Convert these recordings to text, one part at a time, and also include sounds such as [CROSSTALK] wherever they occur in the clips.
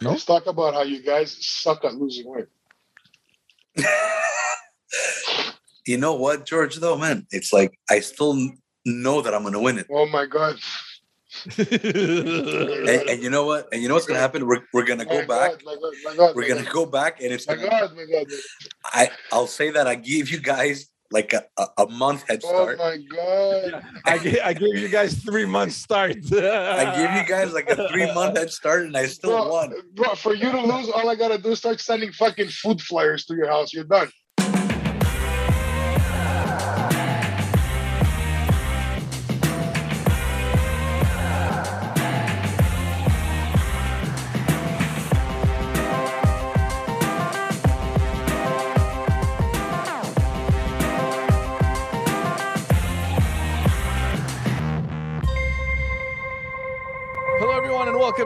No? Let's talk about how you guys suck at losing weight. [LAUGHS] You know what, George? Though, man, it's like I still know that I'm gonna win it. Oh my god. [LAUGHS] And, and you know what? And you know what's gonna happen? We're, we're gonna go My back. God, my God, my God, We're gonna go back, and it's My gonna. God, my God. I I'll say that I gave you guys like a, a, a month head oh start. Oh my God. I gave, I gave you guys three months start. I gave you guys like a three month head start, and I still Bro, won. bro, for you to lose, all I gotta do is start sending fucking food flyers to your house. You're done.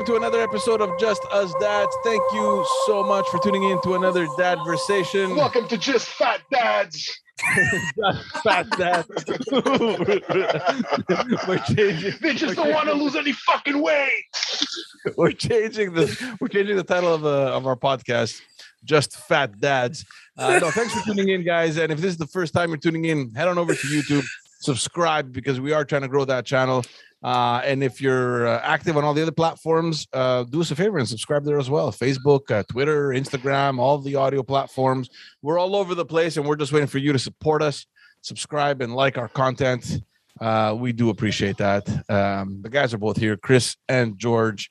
Welcome to another episode of Just Us Dads. Thank you so much for tuning in to another Dad Dadversation. Welcome to Just Fat Dads. [LAUGHS] Fat Dad. [LAUGHS] we're changing. They just don't want to lose any fucking weight. [LAUGHS] We're changing the. We're changing the title of uh, of our podcast. Just Fat Dads. Uh, no, thanks for tuning in, guys. And if this is the first time you're tuning in, head on over to YouTube, subscribe because we are trying to grow that channel. Uh, and if you're uh, active on all the other platforms, uh, do us a favor and subscribe there as well. Facebook, uh, Twitter, Instagram, all the audio platforms. We're all over the place, and we're just waiting for you to support us, subscribe, and like our content. Uh, we do appreciate that. Um, the guys are both here, Chris and George.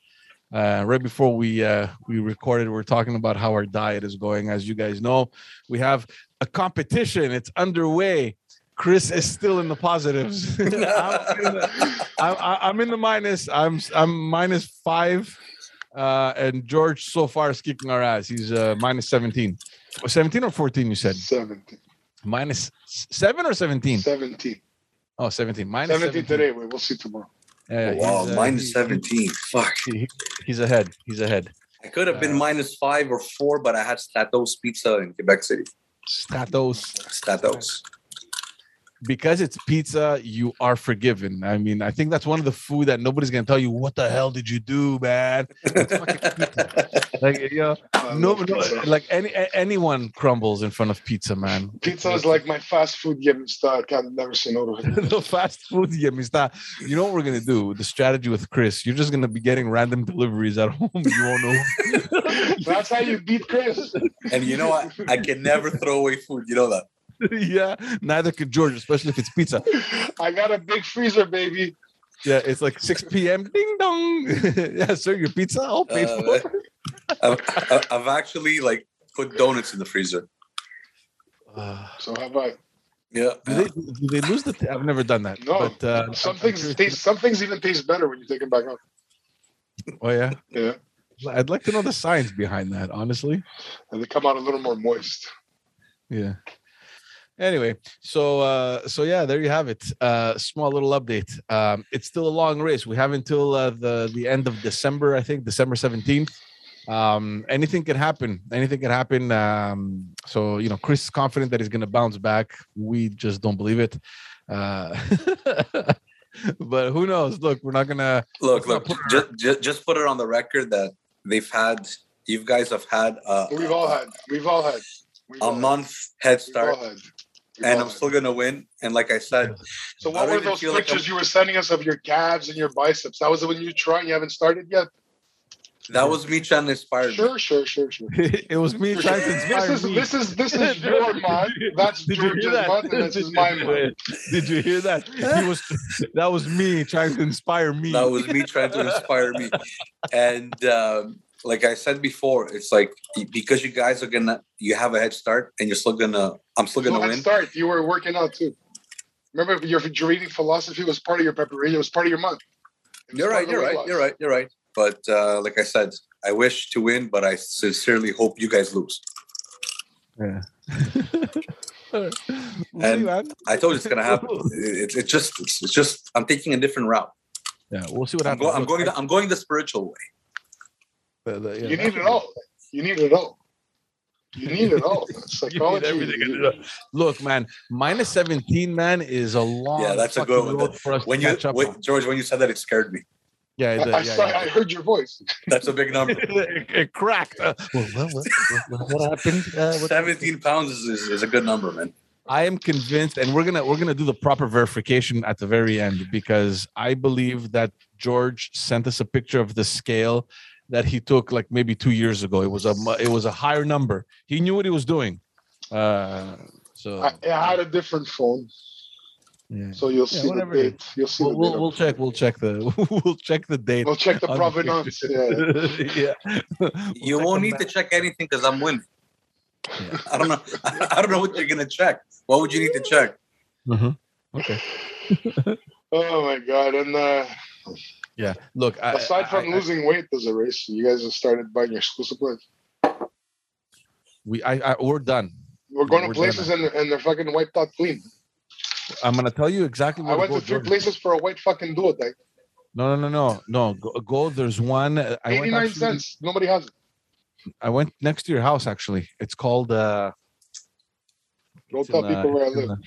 Uh, right before we we recorded, we are talking about how our diet is going. As you guys know, we have a competition. It's underway. Chris is still in the positives. [LAUGHS] [LAUGHS] I'm, in the, I- I- I'm in the minus. I'm I'm minus five, uh, and George so far is kicking our ass. He's uh, minus seventeen. Or 17 or 14 you said 17. 7 or 17 17. oh 17 minus 17 today. We'll see tomorrow. Yeah, wow, uh, seventeen. Fuck. he- he's ahead he's ahead I could have been Uh, minus five or four, but I had Statos Pizza in Quebec City. statos Statos. Because it's pizza, you are forgiven. I mean, I think that's one of the food that nobody's gonna tell you. What the hell did you do, man? It's fucking [LAUGHS] pizza. Like, you know, no, no, like any anyone crumbles in front of pizza, man. Pizza is like my fast food game. I can never say no to it. [LAUGHS] the fast food yeah, You know what we're gonna do? The strategy with Chris. You're just gonna be getting random deliveries at home. You won't know. [LAUGHS] That's how you beat Chris. And you know what? I can never throw away food. You know that. [LAUGHS] yeah, neither could George, especially if it's pizza. I got a big freezer, baby. Yeah, it's like 6 p.m. Ding dong. [LAUGHS] yeah, sir, your pizza all paid Uh, for. [LAUGHS] I've, I've- I've actually like put donuts in the freezer. Uh, So how about Yeah. do they do they lose the? I've never done that. No, but uh, some things taste some things even taste better when you take them back out. Oh yeah, Yeah. I'd like to know the science behind that. Honestly, And they come out a little more moist. yeah. Anyway, so uh, so yeah, there you have it. Uh, small little update. Um, it's still a long race. We have until uh, the the end of December. I think December seventeenth. Um, anything can happen. Anything can happen. Um, so you know, Chris is confident that he's going to bounce back. We just don't believe it. Uh, [LAUGHS] but who knows? Look, we're not gonna. Look, look. put Just, just, just put it on the record that they've had. You guys have had uh, We've all had. We've all had. We've a all had. month head start, all had. We've and I'm still gonna win. And like I said, So what were those feel like pictures you were sending us of your calves and your biceps? That was when you try. You haven't started yet. that was me trying to inspire. you. Sure, sure, sure, sure. [LAUGHS] it was me trying to inspire This is me. this is this is your [LAUGHS] month. That's Did you hear George's that? month, and this is you my hear month. it? Did you hear that? He was [LAUGHS] that was me trying to inspire me. That was me trying to inspire me. And um, like I said before, it's like because you guys are gonna, you have a head start, and you're still gonna, I'm still gonna at win. start, you were working out too. Remember, your your eating philosophy was part of your preparation. It was part of your month. You're right. You're right. loss. You're right. You're right. But uh, like I said, I wish to win, but I sincerely hope you guys lose. Yeah. [LAUGHS] And- I told you it's gonna happen. [LAUGHS] It's it just it's, it's just I'm taking a different route. Yeah, we'll see what I'm, happens. go, I'm going the, I'm going the spiritual way. The- the- yeah, You that's need it all. You need it all. You need it all. [LAUGHS] You need Psychology. everything in you- it. Look, man, minus 17, man, is a long Yeah, that's a good one. for us When to you catch up wait, on. George, when you said that, it scared me. Yeah, I, the- I yeah, saw, yeah. I heard your voice. [LAUGHS] That's a big number. it, [LAUGHS] it cracked. Uh, well, what, what, what, what happened? Uh, what- 17 pounds is, is, is a good number, man. I am convinced, and we're gonna we're gonna do the proper verification at the very end because I believe that George sent us a picture of the scale that he took like maybe two years ago. It was a it was a higher number. He knew what he was doing. Uh, so I, I had a different phone, yeah. so you'll Yeah, see the it date. You'll see We'll, the we'll, we'll check. We'll check the. [LAUGHS] We'll check the date. We'll check the on provenance. [LAUGHS] Yeah. yeah. You We'll won't need the to check anything because I'm winning. Yeah. [LAUGHS] I don't know. I don't know what you're gonna check. What would you need to check? ma- Mhm. Okay. Oh my god! And uh, Yeah. Look. I, aside from I- I- losing weight, there's a race. You guys have started buying your exclusive plates. we I, I we're done. We're going We're to places and, and they're fucking wiped out clean. I'm gonna tell you exactly what I went to to three places for a white fucking duo thing. No, no, no, no, no. Go, go there's one. I went 89 actually- cents. Nobody has it. I went next to your house actually. It's called. uh Don't tell in, uh, people where I live. the-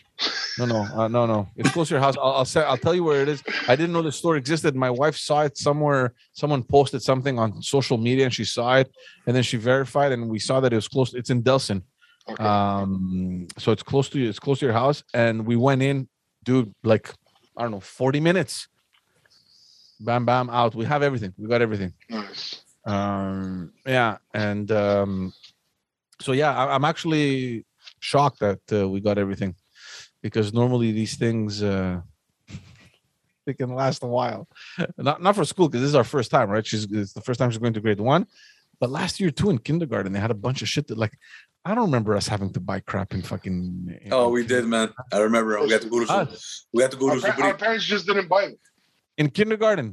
No, no, uh, no, no. It's close to your house. I'll, I'll say. I'll tell you where it is. I didn't know the store existed. My wife saw it somewhere. Someone posted something on social media, and she saw it, and then she verified, and we saw that it was close. It's in Delson. Okay. Um, so it's close to you. It's close to your house, and we went in, dude. Like I don't know, forty minutes. Bam, bam, out. We have everything. We got everything. nice. um yeah and um so yeah I, i'm actually shocked that uh, we got everything because normally these things uh [LAUGHS] they can last a while not not for school because this is our first time right she's it's the first time she's going to grade one but last year too in kindergarten they had a bunch of shit that like i don't remember us having to buy crap in fucking in- Oh, in we did, man. I remember. We had to go to Us. we had to go Our, to pa- our parents just didn't buy it. in kindergarten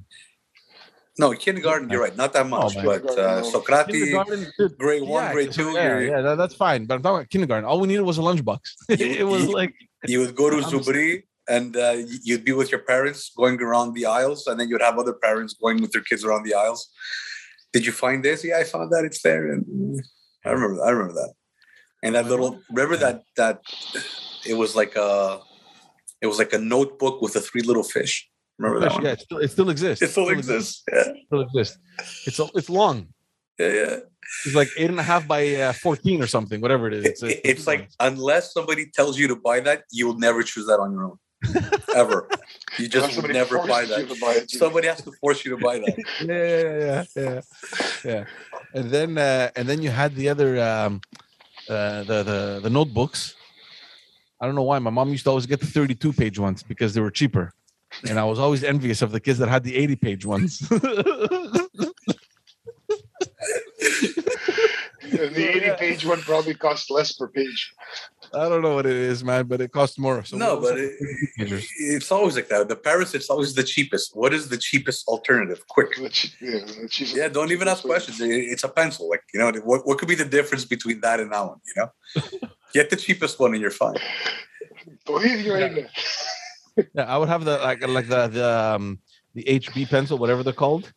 No, kindergarten. You're right. Not that much, man. but uh, Kindergarten, no. Socrati, grade one, yeah, grade two. yeah, you're- yeah that, that's fine but i'm talking about kindergarten all we needed was a lunchbox [LAUGHS] You- it was you- like You would go to I'm- Zubri and uh, you'd be with your parents going around the aisles, and then you'd have other parents going with their kids around the aisles. Did you find this? Yeah, I found that. It's there, and I remember. I remember that. And that little. Remember that that it was like a, it was like a notebook with the three little fish. Remember that one? yeah, it still, it still exists. It still exists. Yeah, Still exists. It's a- it's long. yeah, yeah. It's like eight and a half by uh, fourteen or something, whatever it is. It- it- it's like unless somebody tells you to buy that, you will never choose that on your own, ever. You just would somebody never buy that. buy it. Somebody has to force you to buy that. [LAUGHS] yeah, yeah, yeah, yeah, yeah. And then uh, and then you had the other um, uh, the the the notebooks. I don't know why my mom used to always get the thirty-two page ones because they were cheaper, and I was always envious of the kids that had the eighty page ones. [LAUGHS] The 80 page one probably costs less per page. I don't know what it is, man, but it costs more. So no, but it, it's always like that. The Paris, it's always the cheapest. What is the cheapest alternative? Quick. Yeah, cheapest- Yeah, don't even ask questions. It's a pencil. Like, you know, what, what could be the difference between that and that one? You know, [LAUGHS] get the cheapest one and you're fine. Toribio Yeah. ain't it? Yeah, I would have the like like the the um, the HB pencil, whatever they're called.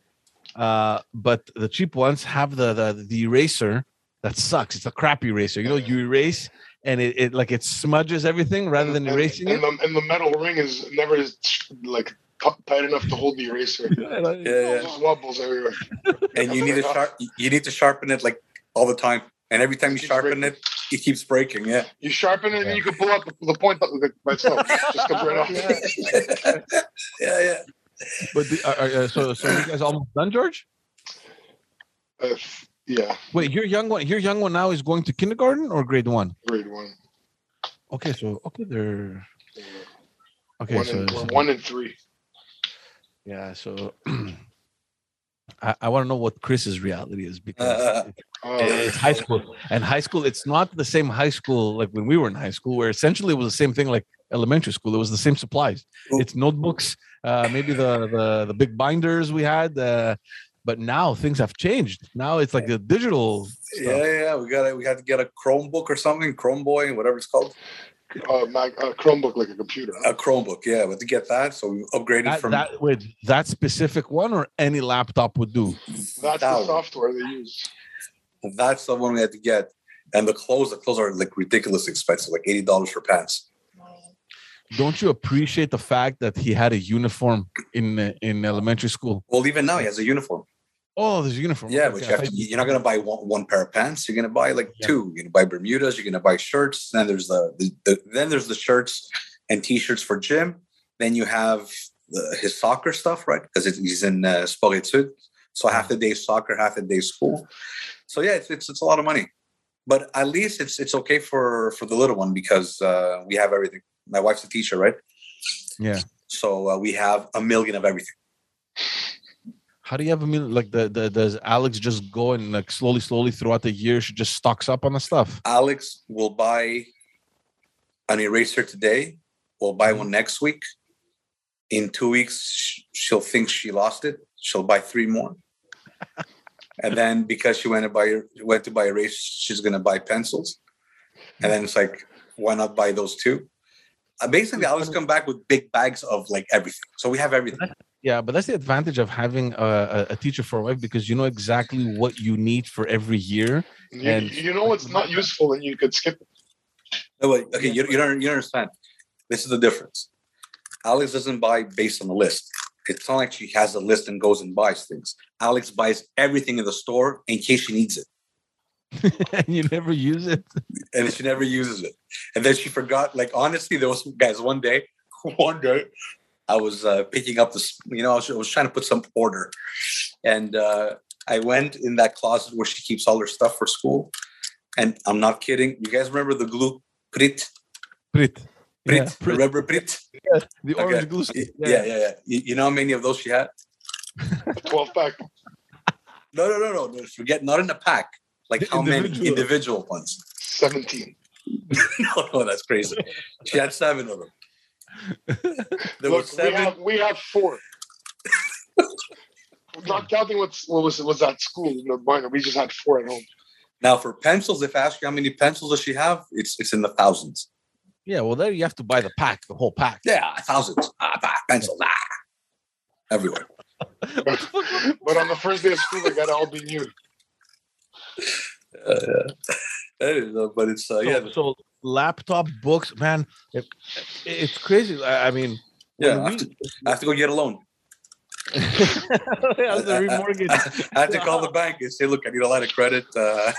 Uh, but the cheap ones have the the the eraser that sucks. It's a crappy eraser. You know, you erase and it, it like it smudges everything rather than and, erasing and it. The, and the metal ring is never like tight enough to hold the eraser. [LAUGHS] Yeah, It yeah. just wobbles everywhere. And you need to sharp. You need to sharpen it like all the time. And every time you sharpen it, it keeps breaking. Yeah. You sharpen it and you can pull out the, the point by itself. [LAUGHS] Just comes right off. [LAUGHS] yeah, yeah. But the, uh, uh, so so you guys almost done, George? Uh, yeah, Wait, your young one, your young one now is going to kindergarten or grade one? grade one. Okay, so okay, they're okay. one, so, and, so- one and three. yeah, so [CLEARS THROAT] I, I want to know what Chris's reality is because Uh, Oh, it's high school and high school it's not the same high school like when we were in high school where essentially it was the same thing like elementary school it was the same supplies Ooh. it's notebooks uh maybe the the, the big binders we had uh but now things have changed now it's like the digital yeah, stuff. yeah. We got to We had to get a Chromebook or something. Chromeboy, whatever it's called. Uh, Mac, uh, Chromebook like a computer. A Chromebook. Yeah, but to get that, so we upgraded that, from that with that specific one or any laptop would do That's that the one. software they use. That's the one we had to get. And the clothes, the clothes are like ridiculous expensive, like eighty dollars for pants. don't you appreciate the fact that he had a uniform in in elementary school? Well, even now he has a uniform. Oh, there's a uniform. Yeah, but you have to, you're not gonna buy one, one pair of pants. You're gonna buy like Yeah. two. You're gonna buy Bermudas. You're gonna buy shirts. Then there's the, the, the then there's the shirts and t-shirts for gym. Then you have the, his soccer stuff, right? Because he's in uh, sport études. So half the day soccer, half the day school. So yeah, it's, it's it's a lot of money, but at least it's it's okay for for the little one because uh, we have everything. My wife's a teacher, right? Yeah. So uh, we have a million of everything. How do you have a million? Like the, the does Alex just go and like slowly, slowly throughout the year she just stocks up on the stuff? Alex will buy an eraser today. We'll buy one next week. In two weeks, she'll think she lost it. She'll buy three more. and [LAUGHS] then because she went to buy went to buy erasers, she's gonna buy pencils. And then it's like, why not buy those two? Uh, basically, always come back with big bags of like everything. So we have everything. Yeah, but that's the advantage of having a, a, a teacher for a wife because you know exactly what you need for every year. You, And- you know what's not useful and you could skip it. No, wait, okay, you, you don't you don't understand. This is the difference. Alex doesn't buy based on the list. It's not like she has a list and goes and buys things. Alex buys everything in the store in case she needs it, [LAUGHS] and you never use it. and she never uses it. And then she forgot. Like honestly, there was guys one day, [LAUGHS] one day, I was uh, picking up this. You know, I was, I was trying to put some order, and uh, I went in that closet where she keeps all her stuff for school. And I'm not kidding. You guys remember the glue Pritt? Pritt. Pritt. Yeah, Pritt. Remember Pritt? The Okay. orange glue. Y- Yeah, yeah, yeah. You, you know how many of those she had? [LAUGHS] 12 pack. No, no, no, no. no. Forget not in a pack. Like The how many individual. individual ones? 17. [LAUGHS] no, no, that's crazy. She had seven of them. [LAUGHS] There were Look, we seven. have, we have four. [LAUGHS] Not counting what's, what was was at school, no minor. We just had four at home. Now for pencils, if I ask you how many pencils does she have, it's it's in the thousands. Yeah, well, there you have to buy the pack, the whole pack. Yeah, thousands. Ah, bah, pencils. Ah. Everywhere. But on the first day of school, they got to all be new. Uh, I don't know, but it's uh, So, yeah, so laptop books, man, it, it's crazy. I, I mean, yeah. I have, to, I have to go get a loan. we have to remortgage. I have to call the bank and say, look, I need a line of credit. Uh,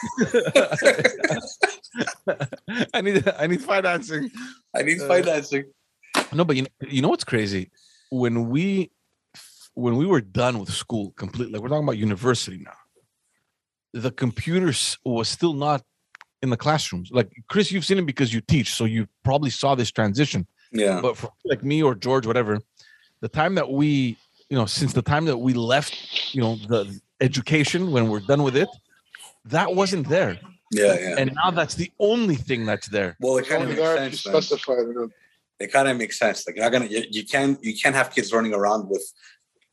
[LAUGHS] I need I need financing. I need Uh, financing. No, but you know, you know what's crazy? When we when we were done with school completely, like we're talking about university now, the computers was still not in the classrooms. Like Chris, you've seen it because you teach, so you probably saw this transition. Yeah. But for like me or George, whatever, the time that we, you know, since the time that we left, you know, the education when we're done with it, that wasn't there. Yeah, yeah. And now that's the only thing that's there. well, it kind of oh makes there if you sense, man. specify. You know. It kind of makes sense. Like you're not gonna, you, you can't, you can't have kids running around with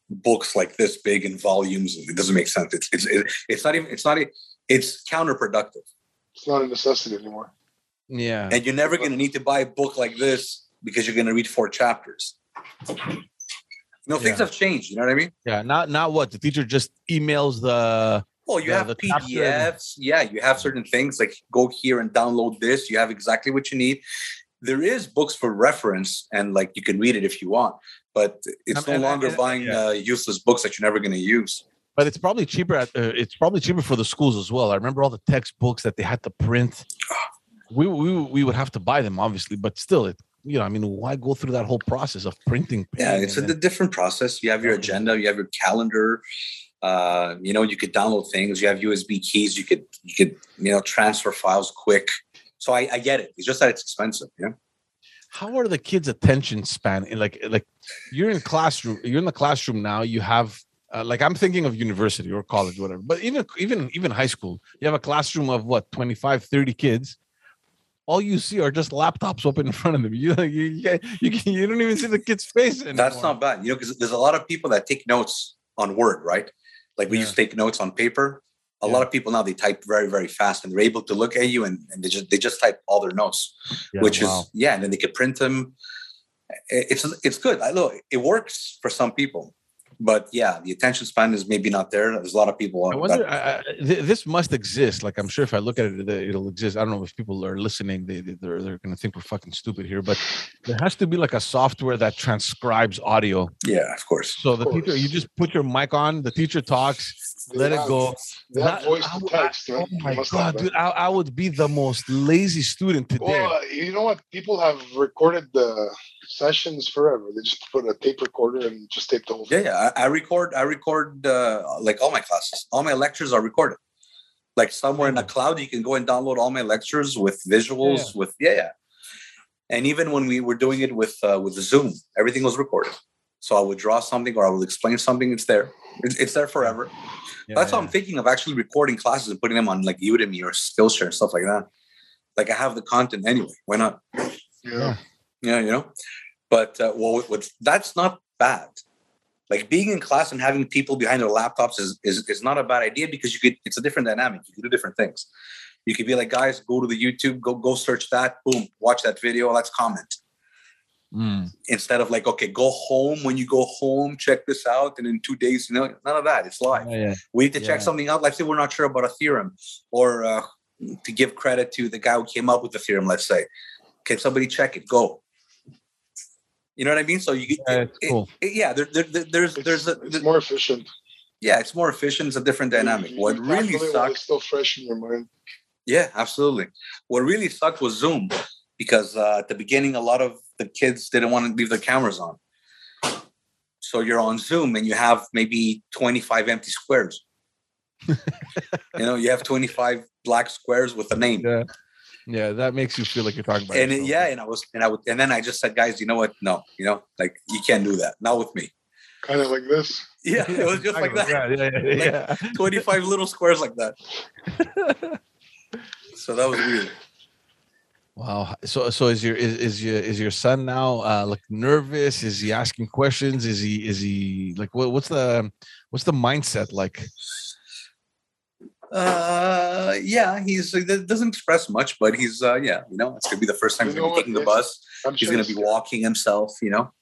books like this big in volumes. It doesn't make sense. It's, it's, it's not even, it's not, it's counterproductive. It's not a necessity anymore. Yeah. And you're never gonna need to buy a book like this because you're gonna read four chapters. No, things Yeah. have changed. You know what I mean? Yeah. Not not what the teacher just emails the Well, you Yeah, have the PDFs. Yeah, you have certain things like go here and download this. You have exactly what you need. There is books for reference, and like you can read it if you want, but it's Um, no longer buying yeah. uh, useless books that you're never going to use. but it's probably cheaper at uh, it's probably cheaper for the schools as well. I remember all the textbooks that they had to print. We we we would have to buy them obviously, but still it you know, I mean, why go through that whole process of printing? Yeah, it's a and di- then- different process. You have your agenda, you have your calendar. Uh, you know, you could download things. You have USB keys. You could you could you know transfer files quick. So I, I get it. It's just that it's expensive. Yeah. how are the kids' attention span? In like like you're in classroom, you're in the classroom now. You have uh, like I'm thinking of university or college, whatever. But even even even high school, you have a classroom of what 25, 30 kids. All you see are just laptops open in front of them. [LAUGHS] You you you, you, you don't even see the kid's face [LAUGHS] anymore. That's not bad. You know, because there's a lot of people that take notes on Word, right? Like we Yeah. used to take notes on paper. A Yeah. lot of people now they type very, very fast and they're able to look at you and, and they just they just type all their notes, Yeah, which wow. is yeah, and then they could print them. It's it's good. I know it works for some people, but yeah, the attention span is maybe not there. There's a lot of people. I wonder. that- I, I, th- this must exist. Like I'm sure if I look at it, that it'll exist. I don't know if people are listening. They they- they're they're gonna think we're fucking stupid here, but there has to be like a software that transcribes audio. yeah, of course. So the teacher, you just put your mic on. The teacher talks. They Let it go. They have That- voice I to I- text. man. Oh my must have god, dude! I, I would be the most lazy student today. Well, you know what? People have recorded the sessions forever. They just put a tape recorder and just tape the whole Yeah, thing. yeah. I, I record. I record uh, like all my classes. All my lectures are recorded. Like somewhere in the cloud, you can go and download all my lectures with visuals. With yeah, yeah. And even when we were doing it with uh, with Zoom, everything was recorded. So I would draw something or I would explain something. It's there. It's, it's there forever. Yeah, That's why yeah. I'm thinking of actually recording classes and putting them on like Udemy or Skillshare and stuff like that. Like I have the content anyway. Why not? Yeah. Yeah, you know. But uh, well, that's not bad. Like being in class and having people behind their laptops is, is is not a bad idea because you could. It's a different dynamic. You can do different things. You could be like, guys, go to the YouTube, go go search that, boom, watch that video, let's comment. Mm. Instead of like, okay, go home. When you go home, check this out, and in two days, you know, none of that. It's live. Yeah, yeah. We need to check something out. Let's say we're not sure about a theorem, or uh, to give credit to the guy who came up with the theorem. Let's say, can somebody check it? Go. You know what I mean? So you, Yeah, it's it- cool. it- yeah. There, there, there- there's, It's, there's a, it's more efficient. yeah. It's more efficient. It's a different dynamic. You- What you really calculate while It's still fresh in your mind. yeah, absolutely. What really sucked was Zoom, because uh, at the beginning, a lot of the kids didn't want to leave their cameras on. So you're on Zoom and you have maybe 25 empty squares. [LAUGHS] you know, you have 25 black squares with a name. Yeah. Yeah, that makes you feel like you're talking about. and it, yeah, and I was, and I would, and then I just said, guys, you know what? No, you know, like you can't do that. Not with me. Kind of like this. Yeah, it was just like that. Yeah, yeah, yeah, yeah. [LAUGHS] 25 little squares like that. So that was weird. Wow. So so is your is, is your is your son now uh like nervous? Is he asking questions? Is he is he like what what's the what's the mindset like? Uh, yeah, he's he doesn't express much, but he's uh, yeah, you know, it's gonna be the first time he's gonna be taking the bus. I'm He's sure gonna be he's- walking himself, you know.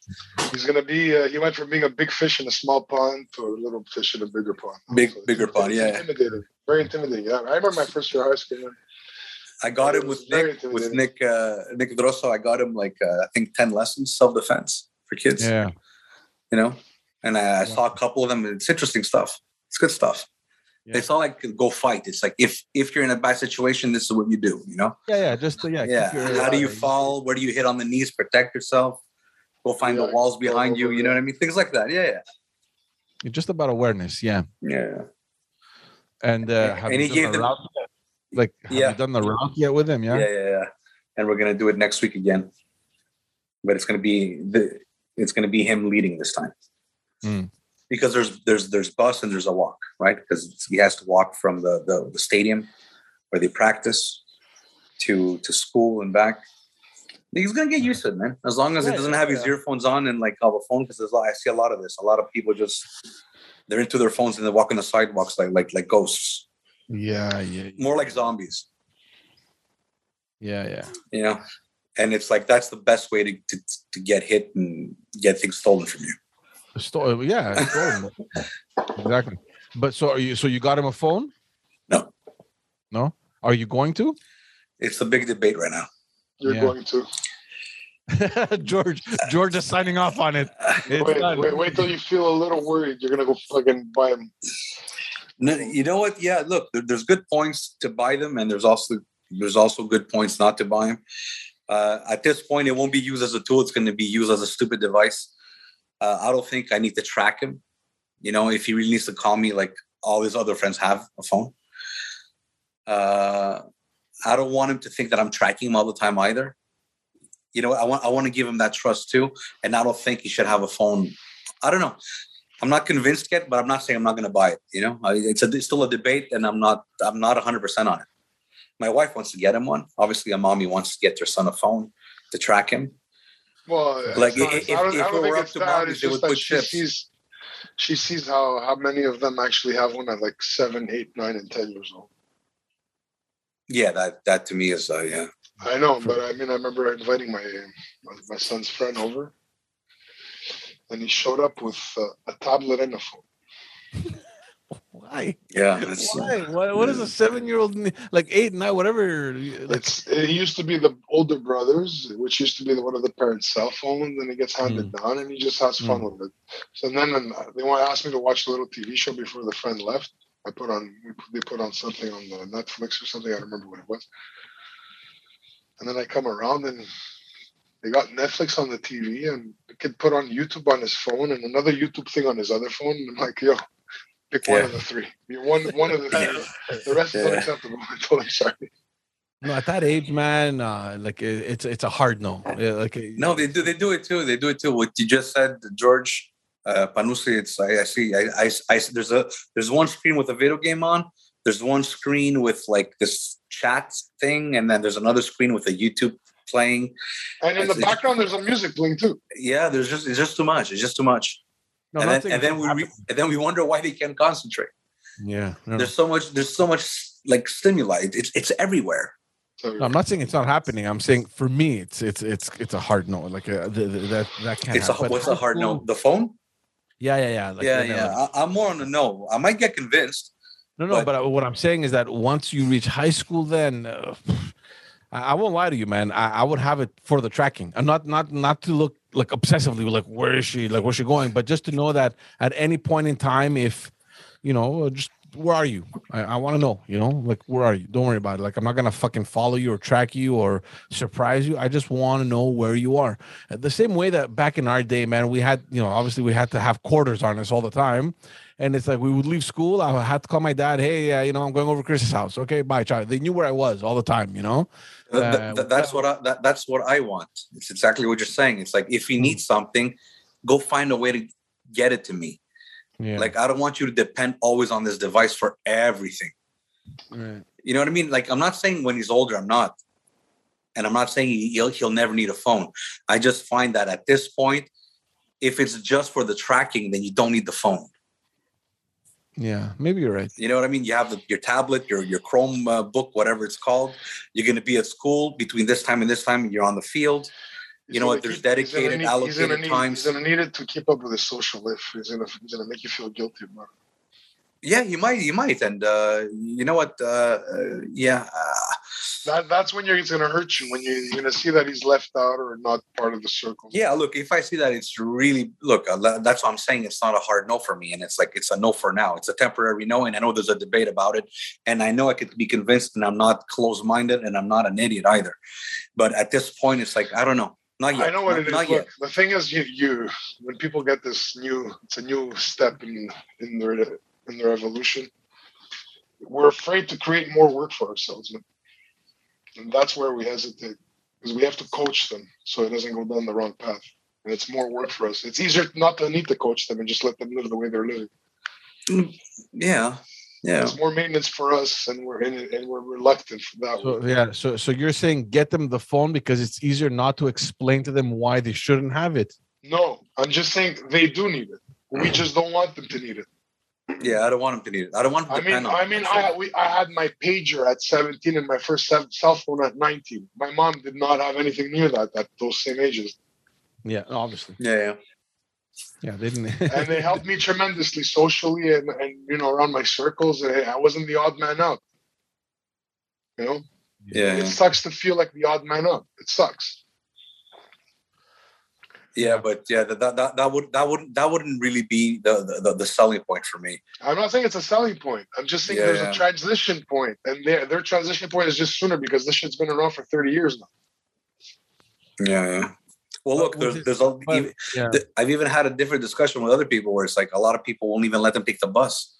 He's gonna be. Uh, he went from being a big fish in a small pond to a little fish in a bigger pond. Big- it's- bigger pond, yeah. Intimidating. Very intimidating. Yeah, I remember my first year high school. I got him with Nick with. Nick uh, Nick Drosso. I got him like uh, I think ten lessons self defense for kids. Yeah. you know and I, I saw a couple of them and it's interesting stuff it's good stuff Yeah. it's not like go fight it's like if if you're in a bad situation this is what you do you know Yeah, yeah. Just yeah. yeah, your, how do you uh, fall where do you hit on the knees protect yourself go find the walls behind you you know what i mean things like that yeah yeah You're just about awareness, yeah. yeah And uh have And you done the them- route yet? Like have Yeah. you done the route yet with him? yeah Yeah. yeah yeah, and we're gonna do it next week again but it's gonna be the it's gonna be him leading this time Hmm. Because there's there's there's bus and there's a walk right? Because he has to walk from the, the the stadium where they practice to to school and back. He's gonna get used to it man. As long as he doesn't yeah, have his yeah. earphones on and like have a phone because there's a lot, i see a lot of this. A lot of people just they're into their phones and they walk on the sidewalks like like like ghosts. Yeah, yeah. more like zombies. Yeah, yeah. you know? And it's like that's the best way to, to, to get hit and get things stolen from you Sto- yeah, stolen. [LAUGHS] exactly. But so are you so you got him a phone? No. No? Are you going to? it's the big debate right now You're Yeah. going to [LAUGHS] George George is signing off on it. It's wait, done. wait. Wait till you feel a little worried. You're gonna go fucking buy them. No, you know what? Yeah, look, there, there's good points to buy them, and there's also there's also good points not to buy them. Uh, at this point, it won't be used as a tool; it's going to be used as a stupid device. Uh, I don't think I need to track him. You know, if he really needs to call me, like all his other friends have a phone. Uh, I don't want him to think that I'm tracking him all the time either. You know, I want I want to give him that trust too, and I don't think he should have a phone. I don't know. I'm not convinced yet, but I'm not saying I'm not going to buy it. You know, it's, a, it's still a debate, and I'm not I'm not 100 percent on it. My wife wants to get him one. Obviously, a mommy wants to get their son a phone to track him. Well, Like, not- if- it's- I don't, if I don't were think up it's to that. mommies, It's they just would that put she chips. sees she sees how how many of them actually have one at like seven, eight, nine, and ten years old. Yeah, that that to me is uh, yeah. I know, but I mean, I remember inviting my my, my son's friend over, and he showed up with uh, a tablet and a phone. [LAUGHS] Why? Yeah, [LAUGHS] that's, Why? What, what is a seven-year-old, like eight, nine, whatever? Like, It's it used to be the older brothers, which used to be the, one of the parents' cell phones, and it gets handed hmm. down, and he just has fun hmm. with it. So then they want to ask me to watch a little TV show before the friend left. I put on we put- they put on something on the Netflix or something. I don't remember what it was. And then I come around and they got Netflix on the TV, and the kid put on YouTube on his phone and another YouTube thing on his other phone. And I'm like, yo, pick one of the three. You're one one of the three. The rest is unacceptable. I told him sorry. no, at that age, man, uh, like it, it's it's a hard no. Yeah, like no, they do. They do it too. They do it too. What you just said, George uh, Panusi. It's I, I see. I, I, I there's a there's one screen with a video game on. There's one screen with like this chat thing, and then there's another screen with a YouTube playing. And in the background, there's a music playing too. Yeah, there's just it's just too much. It's just too much. No, and then and then we re- and then we wonder why they can't concentrate. yeah. no, no. There's so much. There's so much like stimuli. It's it's everywhere. No, I'm not saying it's not happening. I'm saying for me, it's it's it's it's a hard no. Like uh, the, the, that that can't. It's a happen. But what's a hard no? The phone? Yeah, yeah, yeah. Like, yeah, yeah. like- I, I'm more on the no. I might get convinced. no, no. but- But, uh, what I'm saying is that once you reach high school, then uh, I, I won't lie to you, man. I, I would have it for the tracking. I'm not not not to look like obsessively like where is she, like where's she going, but just to know that at any point in time, if you know, just where are you? I, I want to know, you know, like where are you? Don't worry about it. Like I'm not gonna fucking follow you or track you or surprise you. I just want to know where you are. Uh, The same way that back in our day, man, we had, you know, obviously we had to have quarters on us all the time. And it's like we would leave school. I had to call my dad. Hey, uh, you know, I'm going over to Chris's house. Okay, bye, child. They knew where I was all the time. You know. Th- th- Uh, th- that's what I, that, that's what I want. It's exactly what you're saying. It's like if you need something, go find a way to get it to me. Yeah. Like I don't want you to depend always on this device for everything. Right. You know what I mean? Like I'm not saying when he's older, I'm not, and I'm not saying he- he'll he'll never need a phone. I just find that at this point, if it's just for the tracking, then you don't need the phone. Yeah. Maybe you're right. You know what I mean? You have the, your tablet, your your Chrome uh, book, whatever it's called. You're going to be at school between this time and this time, and you're on the field. He's You know what? There's keep- dedicated, need- allocated need- times. He's gonna need it to keep up with his social life. He's gonna he's gonna make you feel guilty about it. Yeah, you might, you might, and uh, you know what? Uh, uh, yeah, uh, That that's when you're it's gonna hurt you when you, you're gonna see that he's left out or not part of the circle. yeah. Look, if I see that, it's really look. Uh, that's what I'm saying. It's not a hard no for me, and it's like it's a no for now. It's a temporary no, and I know there's a debate about it, and I know I could be convinced, and I'm not close-minded, and I'm not an idiot either. But at this point, it's like I don't know. Not yet. I know what not, it is. Look, yet. the thing is, you, you when people get this new, it's a new step in in their in their evolution. We're afraid to create more work for ourselves, and that's where we hesitate because we have to coach them so it doesn't go down the wrong path, and it's more work for us. It's easier not to need to coach them and just let them live the way they're living. Mm, yeah, yeah. It's more maintenance for us, and we're in it, and we're reluctant for that. So way. yeah. So so you're saying get them the phone because it's easier not to explain to them why they shouldn't have it. No, I'm just saying they do need it. We just don't want them to need it. Yeah, I don't want them to need it. I don't want him to I mean, on I mean, I we, I had my pager at 17 and my first cell cell phone at 19. My mom did not have anything near that at those same ages, Yeah. Obviously. yeah, yeah. Yeah. They didn't. [LAUGHS] and they helped me tremendously socially and and you know around my circles. And I wasn't the odd man out. You know, Yeah, it sucks to feel like the odd man out. It sucks. Yeah, but yeah, that, that that that would that wouldn't that wouldn't really be the, the the- the selling point for me. I'm not saying it's a selling point. I'm just saying Yeah, there's yeah. a transition point, and their their transition point is just sooner because this shit's been around for 30 years now. Yeah, yeah. Well, look, there's it- there's a, but- even- yeah. th- I've even had a different discussion with other people where it's like a lot of people won't even let them take the bus.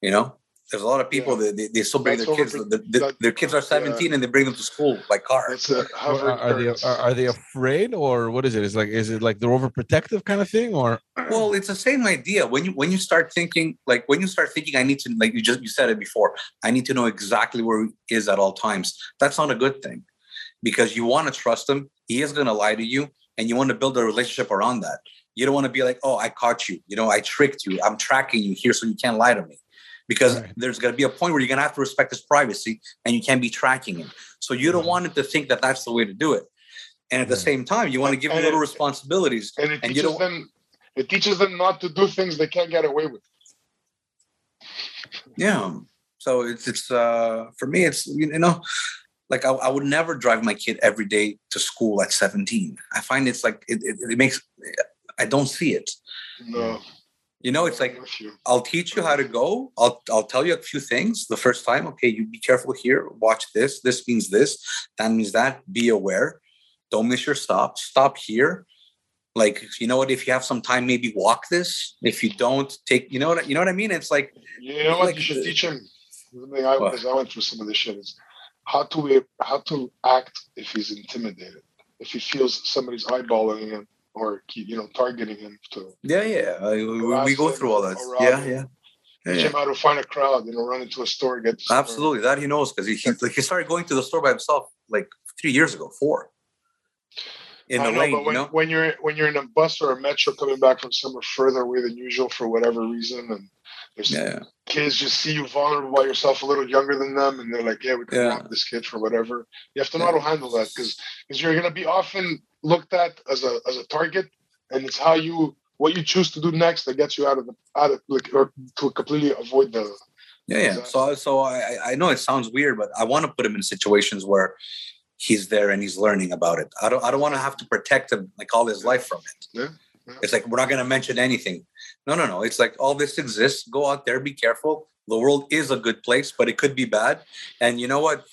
You know, there's a lot of people Yeah. that they, they still bring That's their kids. over- the- the- that- their kids are 17 and they bring them to school by car. That's a [LAUGHS] Or are, are they are, are they afraid or what is it? Is like is it like they're overprotective kind of thing or Well, it's the same idea. When you when you start thinking, like when you start thinking, I need to like you just you said it before. I need to know exactly where he is at all times. That's not a good thing, because you want to trust him. He is going to lie to you, and you want to build a relationship around that. You don't want to be like, oh, I caught you. You know, I tricked you. I'm tracking you here, so you can't lie to me. Because Right. there's going to be a point where you're going to have to respect his privacy, and you can't be tracking him. So you don't Mhm. want him to think that that's the way to do it. And at the same time, you want to give him little it- responsibilities and it and you teaches them It teaches them not to do things they can't get away with. Yeah. So it's it's uh for me it's you know like I, I would never drive my kid every day to school at 17. I find it's like it, it, it makes I don't see it. No. You know, it's like. I'll teach you how to go. I'll I'll tell you a few things the first time. Okay, you be careful here. Watch this. This means this. That means that. Be aware. Don't miss your stop. Stop here. Like you know what? If you have some time, maybe walk this. If you don't, take. You know what? You know what I mean? It's like You know what Like you should teach him? I, I went through some of this shit how to uh, how to act if he's intimidated, if he feels somebody's eyeballing him or keep, you know targeting him to yeah, yeah. I, we, we go through all that. Yeah, yeah. Yeah, him how to find a crowd, you know, run into a store, get the store. Absolutely, that he knows because he, he like he started going to the store by himself like three years ago, four. In I the know, lane, but you know. when you're when you're in a bus or a metro coming back from somewhere further away than usual for whatever reason, and there's Yeah, kids just see you vulnerable by yourself, a little younger than them, and they're like, "Yeah, we can Yeah. this kid for whatever." You have to know how to handle that because because you're gonna be often looked at as a as a target, and it's how you what you choose to do next that gets you out of the out of like or to completely avoid the. yeah, yeah. So, so I, I- I know it sounds weird, but I want to put him in situations where he's there and he's learning about it. I don't, I don't want to have to protect him like all his life from it. Yeah, yeah. It's like we're not going to mention anything. No, no, no. It's like all this exists. Go out there, be careful. The world is a good place, but it could be bad. And you know what?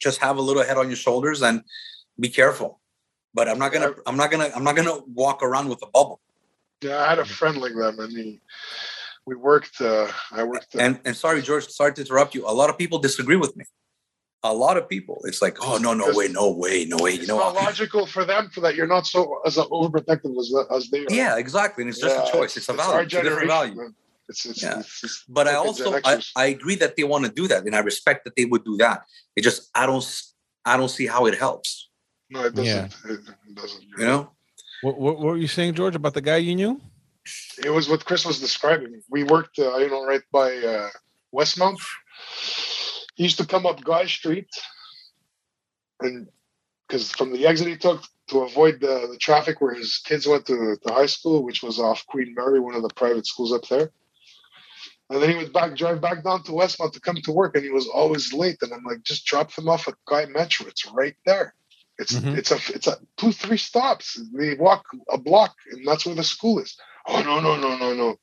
Just have a little head on your shoulders and be careful. But I'm not gonna, I'm not gonna, I'm not gonna walk around with a bubble. Yeah, I had a friend like that, man. He, we worked. Uh, I worked. Uh, And and sorry, George, sorry to interrupt you. A lot of people disagree with me. A lot of people. It's like, oh no, no way, no way, no way. You it's know, not logical for them for that you're not so as overprotective as as they are. yeah, exactly. And it's just Yeah, a choice. It's a value. It's a different generation, value. man. It's, it's, Yeah. it's, it's But I also I, I agree that they want to do that, and I respect that they would do that. It just I don't I don't see how it helps. no, it doesn't. Yeah. It, it doesn't. You know? What, what, what were you saying, George, about the guy you knew? It was what Chris was describing. We worked, uh, you know, right by uh, Westmount. He used to come up Guy Street, and because from the exit he took to avoid the, the traffic where his kids went to, to high school, which was off Queen Mary, one of the private schools up there. And then he would back drive back down to Westmount to come to work, and he was always late. And I'm like, just drop them off at Guy Metro. It's right there. It's Mhm. it's a it's a two three stops. They walk a block, and that's where the school is. Oh no no no no no!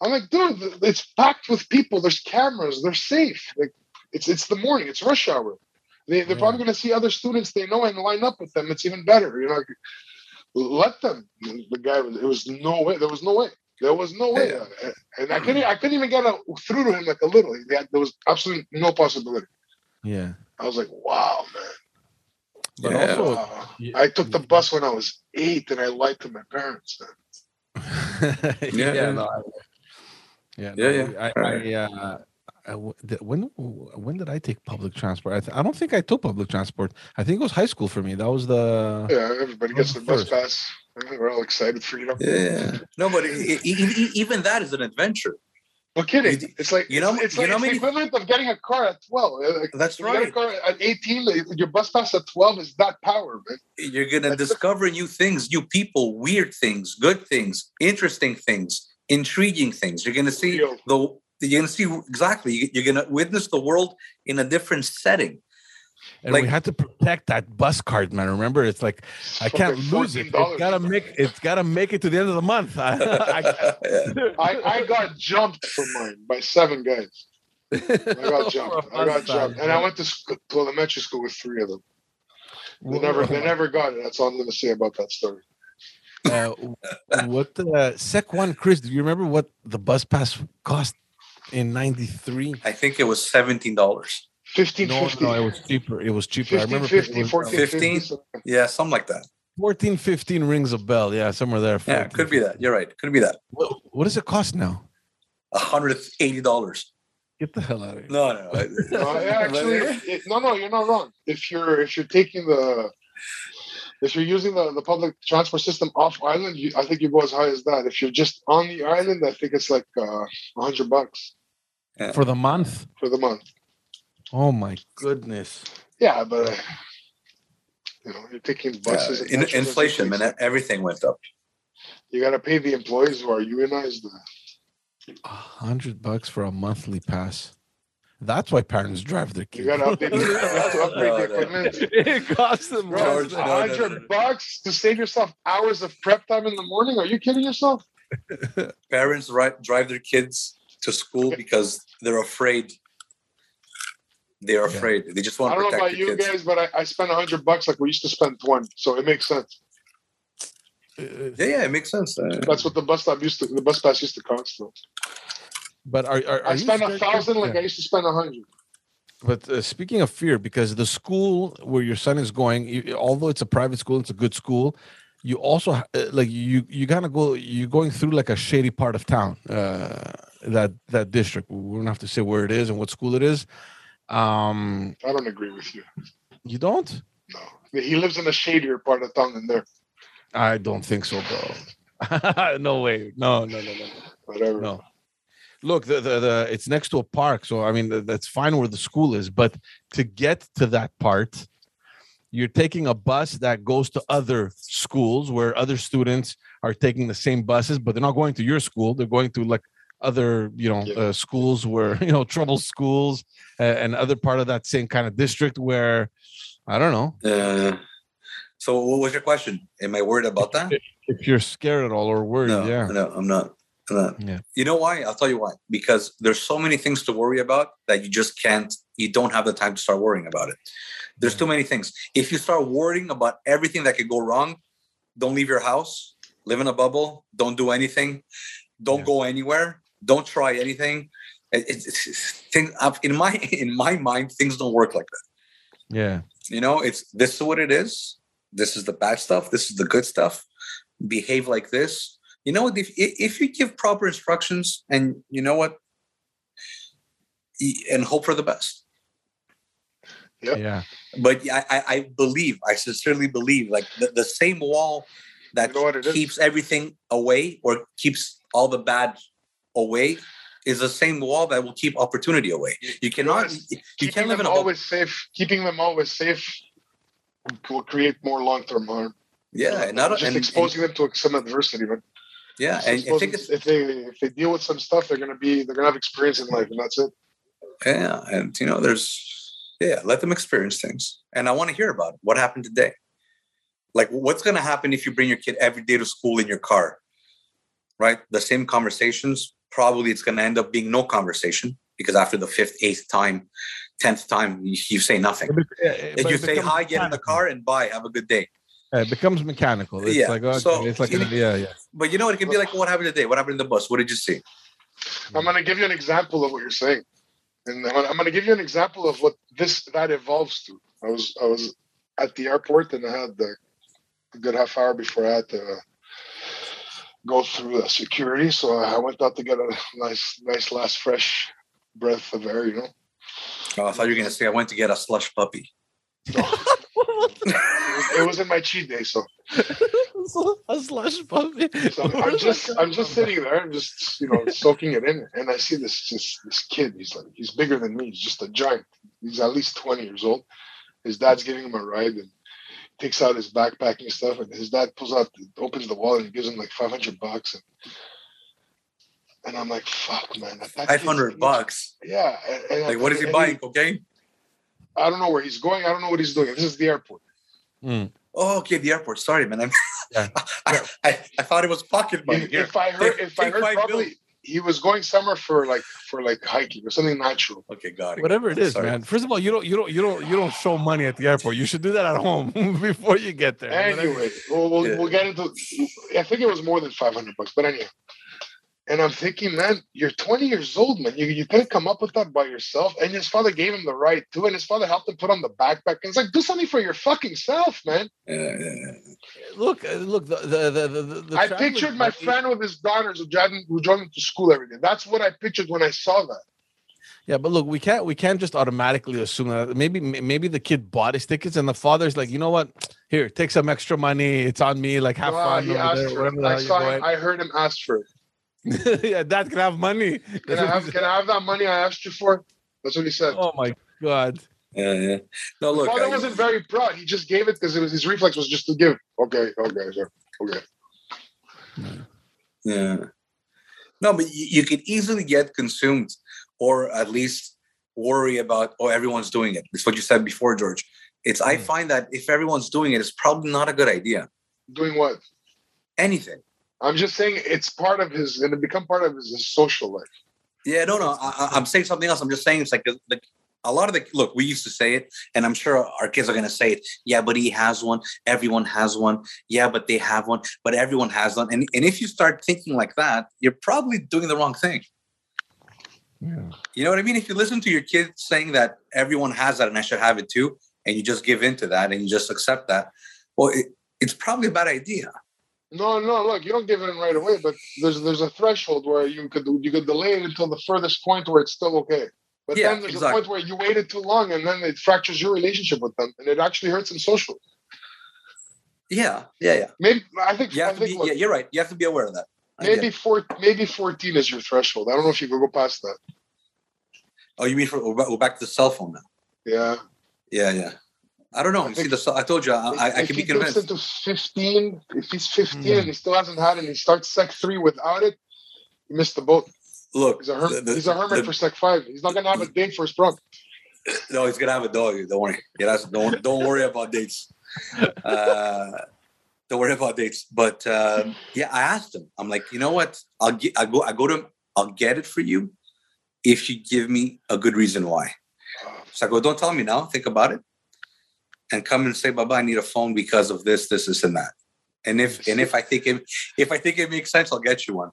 I'm like, dude, it's packed with people. There's cameras. They're safe. Like, it's it's the morning. It's rush hour. They they're Yeah. probably gonna see other students they know and line up with them. It's even better. You know, let them. The guy was. It was no way. There was no way. There was no way. Yeah. And I couldn't. I couldn't even get a, through to him like a little. Had, there was absolutely no possibility. Yeah. I was like, wow, man. But Yeah. also, Wow. yeah. I took the bus when I was eight, and I lied to my parents. [LAUGHS] Yeah, Yeah. no, I, yeah, Yeah, yeah. I, I, uh, I w- th- when when did I take public transport? I, th- I don't think I took public transport. I think it was high school for me. That was the Yeah, everybody gets the bus pass. We're all excited for you know. Yeah. No, but e- e- even that is an adventure. No kidding. You- It's like you know- it's, it's you like know it's the equivalent of getting a car at twelve. Uh, Like, That's you get a car at eighteen. Your bus pass at twelve is that power, man. You're gonna That's the- discover new things, new people, weird things, good things, interesting things, intriguing things. You're gonna see Real. the you're gonna see exactly. You- You're gonna witness the world in a different setting. and we like- had to protect that bus card, man. Remember, it's like I can't lose it. It's $14. gotta make it's gotta make it to the end of the month. [LAUGHS] I, I, I got jumped for mine by seven guys. I got [LAUGHS] jumped. I got jumped, and I went to school, to elementary school with three of them. They never, they never got it. That's all I'm going to say about that story. Uh, what uh, Sec One, Chris? Do you remember what the bus pass cost in '93? I think it was seventeen dollars. Fifteen No, fifty. no, it was cheaper. It was cheaper. I Fifteen remember fifty, it was, fourteen 15? fifty. Yeah, something like that. 14, 15 rings a bell. Yeah, somewhere there. Yeah, 14, could be that. You're right. Could be that. What, what does it cost now? hundred eighty dollars. Get the hell out of here. No, no. No, yeah, [LAUGHS] actually, it, no, no, you're not wrong. If you're if you're taking the if you're using the, the public transport system off island, you, I think you go as high as that. If you're just on the island, I think it's like uh, hundred bucks For the month? for the month. Oh my goodness. Yeah, but uh, you know, you're taking buses. and in, metros and inflation, man. Everything went up. You got to pay the employees who are unionized. A hundred bucks for a monthly pass. That's why parents drive their kids. [LAUGHS] You got to update, you have to upgrade No, the no. equipment. [LAUGHS] it costs them. George, no, a hundred bucks to save yourself hours of prep time in the morning? Are you kidding yourself? [LAUGHS] Parents ri- drive their kids to school because they're afraid. They're Yeah. afraid. They just want I don't know about you kids. guys, but I, I spent a hundred bucks like we used to spend twenty, so it makes sense. Uh, Yeah, yeah, it makes sense. Uh, That's what the bus stop used to, the bus pass used to cost. So. But are, are, are I you spent a thousand like Yeah. I used to spend a hundred. But uh, speaking of fear, because the school where your son is going, you, although it's a private school, it's a good school. You also uh, like you you kind of go you're going through like a shady part of town. Uh, that that district. We don't have to say where it is and what school it is. Um, I don't agree with you. you don't? No, he lives in a shadier part of town than there. I don't think so, bro. [LAUGHS] no way. No, no, no, no. Whatever. No. Look, the, the the it's next to a park, so I mean th- that's fine where the school is, but to get to that part, you're taking a bus that goes to other schools where other students are taking the same buses, but they're not going to your school. They're going to like other, you know, Yeah. uh, schools where [LAUGHS] you know trouble schools uh, and other part of that same kind of district where I don't know uh, so, what was your question? Am I worried about that? if you're scared at all or worried. No, yeah, no, I'm not. I'm not. Yeah. You know why? I'll tell you why. Because there's so many things to worry about that you just can't. You don't have the time to start worrying about it. There's Yeah. too many things. If you start worrying about everything that could go wrong, don't leave your house. Live in a bubble. Don't do anything. Don't Yeah. go anywhere. Don't try anything. It- It's, it's, it's thing in my [LAUGHS] in my mind, things don't work like that. yeah, You know, it's this is what it is. This is the bad stuff. This is the good stuff. Behave like this. You know what? If if you give proper instructions and you know what, and hope for the best. Yep. yeah. But I I, I believe, I sincerely believe, like the, the same wall that You know what it is? keeps everything away or keeps all the bad away is the same wall that will keep opportunity away. You cannot. Yes. You keeping can't live them in a always safe. Keeping them always safe will create more long-term harm. Yeah, uh, and not just and, and- exposing them to some adversity, but yeah, and exposing- think if they if they deal with some stuff, they're gonna be they're gonna have experience in life, and that's it. Yeah, and you know, there's yeah, let them experience things. And I want to hear about it. what happened today. Like, what's going to happen if you bring your kid every day to school in your car? Right, the same conversations. Probably it's going to end up being no conversation because after the fifth, eighth time, tenth time, you, you say nothing. If you say hi, get in the car, and bye, have a good day. Yeah, it becomes mechanical. It's Yeah, like okay, so it's like you- yeah, yeah. But you know, it can be like, what happened today? What happened in the bus? What did you see? I'm gonna give you an example of what you're saying, and I'm gonna, I'm gonna give you an example of what this that evolves to. I was I was at the airport and I had the, a good half hour before I had to go through the security, so I went out to get a nice nice last fresh breath of air, you know. Oh, I thought you were going to say I went to get a slush puppy. It was in my cheat day, so [LAUGHS] a slush puppy. So I'm just I'm just sitting there, I'm just you know soaking it in, and I see this this this kid. He's like he's bigger than me. He's just a giant. He's at least 20 years old. His dad's giving him a ride and takes out his backpacking stuff, and his dad pulls out, opens the wallet, and gives him like 500 bucks. And, and I'm like, fuck, man. that- that Five bucks. Yeah. and- and- Like, what is he and buying? Cocaine? I don't know where he's going. I don't know what he's doing. This is the airport. Mm. Oh, okay, the airport. Sorry, man. I'm, Yeah. I, [LAUGHS] I, I thought it was pocket money. If, Here, if I heard, take- if I heard five properly, bills. He was going somewhere for like for like hiking or something natural. Okay, got it. Whatever it is, Sorry. man. First of all, you don't you don't you don't you don't show money at the airport. You should do that at home [LAUGHS] before you get there. Anyway, we'll, we'll, Yeah. we'll get into. I think it was more than five hundred bucks, but anyhow. And I'm thinking, man, you're 20 years old, man. You you couldn't come up with that by yourself. And his father gave him the right too, and his father helped him put on the backpack. And it's like, do something for your fucking self, man. Yeah, yeah, yeah. look, uh, look. The the the, the, the I pictured my buddy- friend with his daughters who drove who drove him to school every day. That's what I pictured when I saw that. Yeah, but look, we can't we can't just automatically assume that maybe maybe the kid bought his tickets and the father's like, you know what? Here, take some extra money. It's on me. Like have Well, fun he asked there, for it. I saw him. I heard him ask for it. [LAUGHS] yeah, dad can have money. Can I have can I have that money I asked you for? That's what he said. oh my god. yeah, yeah. No, look. father I- wasn't very proud. He just gave it because it was his reflex was just to give. Okay, okay, sir. Okay. Yeah. No, but you, you could easily get consumed or at least worry about, oh, everyone's doing it. It's what you said before, George. It's, I Mm. find that if everyone's doing it, it's probably not a good idea. Doing what? Anything. I'm just saying it's part of his, and it become part of his, social life. Yeah, no, no. I, I- I'm saying something else. I'm just saying it's like the, the, a lot of the look. We used to say it, and I'm sure our kids are going to say it. Yeah, but he has one. Everyone has one. Yeah, but they have one. But everyone has one. And and if you start thinking like that, you're probably doing the wrong thing. Yeah. You know what I mean? If you listen to your kids saying that everyone has that and I should have it too, and you just give in to that and you just accept that, well, it, it's probably a bad idea. No, no, look, you don't give it in right away, but there's there's a threshold where you could you could delay it until the furthest point where it's still okay. But Yeah, then there's exactly. a point where you waited too long and then it fractures your relationship with them and it actually hurts them socially. Yeah, yeah, yeah. Maybe I think You I have to think be. look, Yeah, you're right. You have to be aware of that. I maybe four maybe 14 is your threshold. I don't know if you could go past that. Oh, you mean for we're back to the cell phone now? Yeah. Yeah, yeah. I don't know. I see, the I told you, I, I, I if can he be gets convinced. into 15, if he's 15 Hmm. and he still hasn't had it and he starts sec three without it, he missed the boat. Look, He's a hermit. the- the- he's a hermit the- for sec five. He's not gonna have a date for his prom. [LAUGHS] No, he's gonna have a dog. Don't worry. Yeah, that's, don't don't worry about dates. [LAUGHS] Uh, don't worry about dates. But um, yeah, I asked him. I'm like, you know what? I'll get. I go. I go to him. I'll get it for you if you give me a good reason why. So I go. Don't tell me now. Think about it, and come and say, Baba, I need a phone because of this, this, this, and that. And if and if I think it if I think it makes sense, I'll get you one.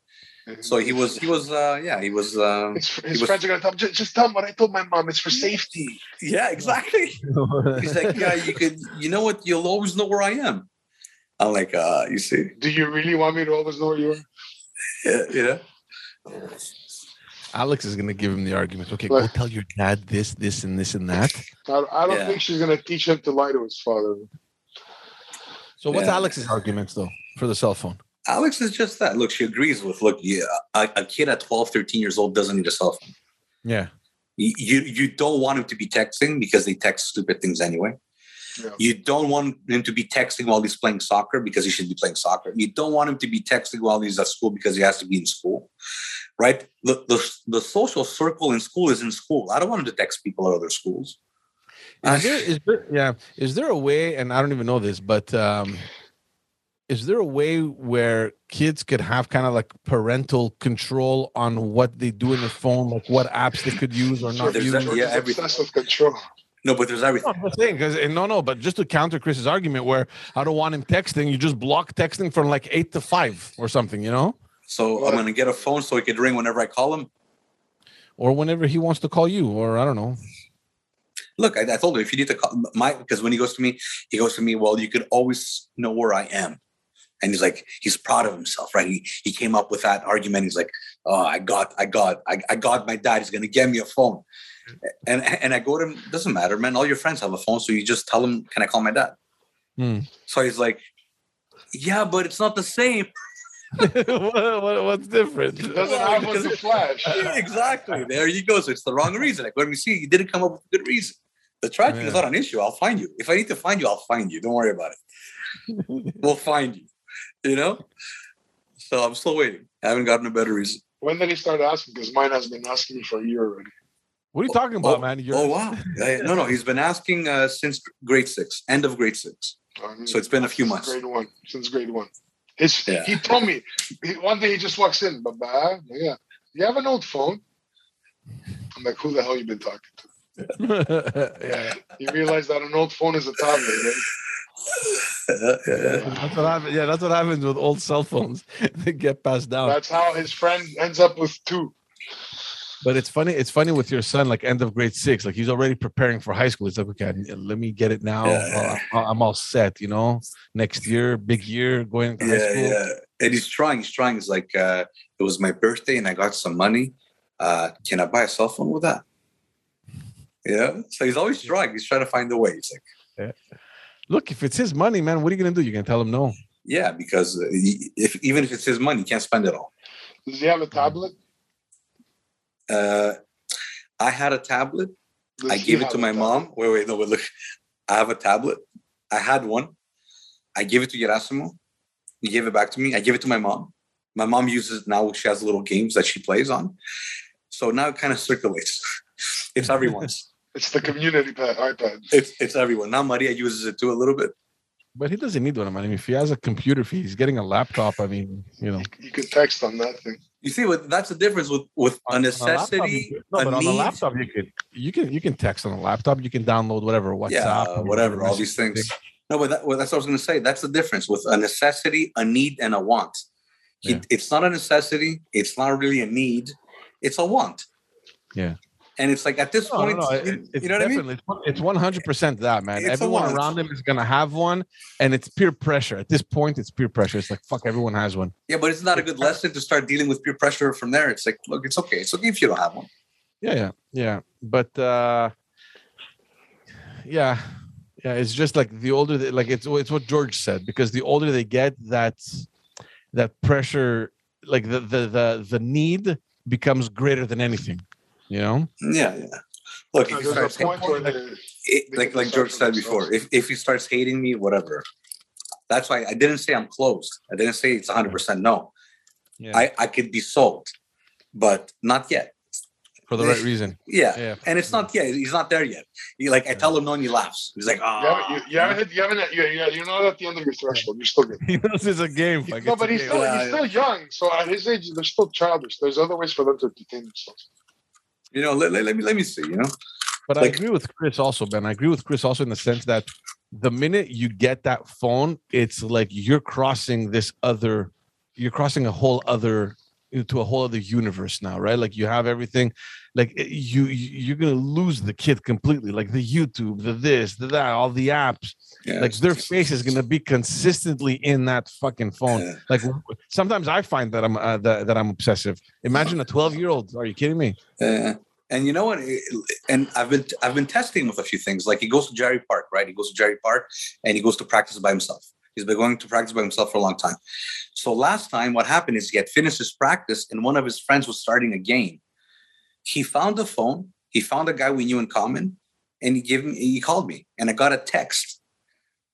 So he was he was uh yeah he was um His, his was- friends are gonna tell him, just, just tell him what I told my mom. It's for safety. yeah exactly. [LAUGHS] He's like, yeah, you could, you know what? You'll always know where I am. I'm like, uh, you see, Do you really want me to always know where you are? yeah, you know, Alex is gonna give him the argument. Okay, go tell your dad this, this, and this and that. I, I don't Yeah. think she's gonna teach him to lie to his father. So what's Yeah. Alex's arguments though for the cell phone? Alex is just that. Look, she agrees with. Look, yeah, a, a kid at 12, 13 years old doesn't need a cell phone. Yeah. You, you you don't want him to be texting because they text stupid things anyway. Yeah. You don't want him to be texting while he's playing soccer because he should be playing soccer. You don't want him to be texting while he's at school because he has to be in school, right? The, the, the social circle in school is in school. I don't want to text people at other schools. Is there, is there, yeah. Is there a way, and I don't even know this, but um, is there a way where kids could have kind of like parental control on what they do in their phone, like what apps they could use or not use? that- yeah, is everything. obsessed control. No, but there's everything. No, I'm saying because no, no, but just to counter Chris's argument, where I don't want him texting, you just block texting from like eight to five or something, you know, So I'm gonna get a phone so he could ring whenever I call him. or whenever he wants to call you, or I don't know. Look, I, I told him if you need to call my because when he goes to me, he goes to me. Well, you could always know where I am, and he's like he's proud of himself, right? He he came up with that argument. He's like, oh, I got, I got, I, I got my dad. He's gonna get me a phone, and and I go to him. Doesn't matter, man. All your friends have a phone, so you just tell him, can I call my dad? Hmm. So he's like, yeah, but it's not the same. What, what, what's different? He doesn't Well, have because- to flash. [LAUGHS] Yeah, exactly. There you go. So it's the wrong reason. Like, let me see. You didn't come up with a good reason. The tracking is not an issue. I'll find you. If I need to find you, I'll find you. Don't worry about it. [LAUGHS] we'll find you. You know? So I'm still waiting. I haven't gotten a better reason. When did he start asking? Because mine has been asking me for a year already. What are you talking about, oh, man? You're, oh wow. Yeah, yeah. No, no. He's been asking uh, since grade six, end of grade six. Um, So it's been a few months. Grade one. Since grade one. His, Yeah. He told me he, one day he just walks in, Baba, yeah. You have an old phone? I'm like, who the hell you been talking to? [LAUGHS] yeah. You realize that an old phone is a tablet, right? Yeah, yeah, yeah. That's what happens. Yeah, that's what happens with old cell phones. [LAUGHS] they get passed down. That's how his friend ends up with two. But it's funny. It's funny with your son, like end of grade six. Like he's already preparing for high school. He's like, okay, let me get it now. Yeah. Uh, I'm all set. You know, next year, big year, going to high yeah, school. yeah. And he's trying. He's trying. He's like, uh, it was my birthday and I got some money. Uh, can I buy a cell phone with that? Yeah. So he's always trying. He's trying to find a way. He's like, Look, if it's his money, man, what are you gonna do? You're gonna tell him no. yeah, because uh, he- if even if it's his money, he can't spend it all. Does he have a tablet? Uh, I had a tablet. Does I gave it to a my tablet? mom. Wait, wait, no, but look, I have a tablet. I had one. I gave it to Gerasimo. He gave it back to me. I gave it to my mom. My mom uses it now. She has little games that she plays on. So now it kind of circulates. [LAUGHS] it's everyone's. [LAUGHS] It's the community pad, iPad. It's it's everyone. Now Maria uses it too a little bit. But he doesn't need one. I mean, if he has a computer, if he's getting a laptop, I mean, you know. You, you can text on that thing. You see, what that's the difference with with a On- on laptop, necessity, you could- no, a but on need, the laptop, you can you can you can text on a laptop. You can download whatever WhatsApp, yeah, or whatever, all these messaging things. No, but that, well, that's what I was going to say. That's the difference with a necessity, a need, and a want. Yeah. It's not a necessity. It's not really a need. It's a want. Yeah. And it's like at this No, no, point, no, you, it- it's you know what I mean? it's one hundred percent that man. It's Everyone around him is gonna have one, and it's peer pressure. At this point, it's peer pressure. It's like fuck, everyone has one. Yeah, but it's not a good lesson to start dealing with peer pressure from there. It's like, look, it's okay. It's okay if you don't have one. Yeah, yeah, yeah. But uh yeah, yeah. It's just like the older, they, like it's it's what George said because the older they get, that that pressure, like the the the the need becomes greater than anything. You know. Yeah, yeah. Look, if There's starts a point where eh, like, it, like like George for said before, if if he starts hating me, whatever. That's why I didn't say I'm closed. I didn't say it's 100 percent no. Yeah. I I could be sold, but not yet. For the right eh, reason. Yeah. Yeah. And it's not yet. He's not there yet. He like I tell him no, and he laughs. He's like, you oh, haven't, you, you haven't hit, you haven't, you, you, you're not at the end of your threshold. You're still good. [LAUGHS] He knows it's a game. Like, no, but he's game. still, Yeah, he's still young. So at his age, they're still childish. There's other ways for them to entertain themselves. You know, let, let, let me let me see. You know, But I agree with Chris also, Ben. I agree with Chris also in the sense that the minute you get that phone, it's like you're crossing this other, you're crossing a whole other into a whole other universe now, right? Like you have everything, like you you- you're gonna lose the kid completely, like the YouTube, the this, the that, all the apps. yeah. Like their face is gonna be consistently in that fucking phone. Yeah. Like sometimes I find that I'm uh, that, that I'm obsessive. Imagine a 12 year old. Are you kidding me? Uh, and you know what? And I've been I've been testing with a few things. Like he goes to Jarry Park, right? He goes to Jarry Park and he goes to practice by himself. He's been going to practice by himself for a long time. So last time, what happened is he had finished his practice, and one of his friends was starting a game. He found the phone. He found a guy we knew in common, and he gave me. He called me, and I got a text.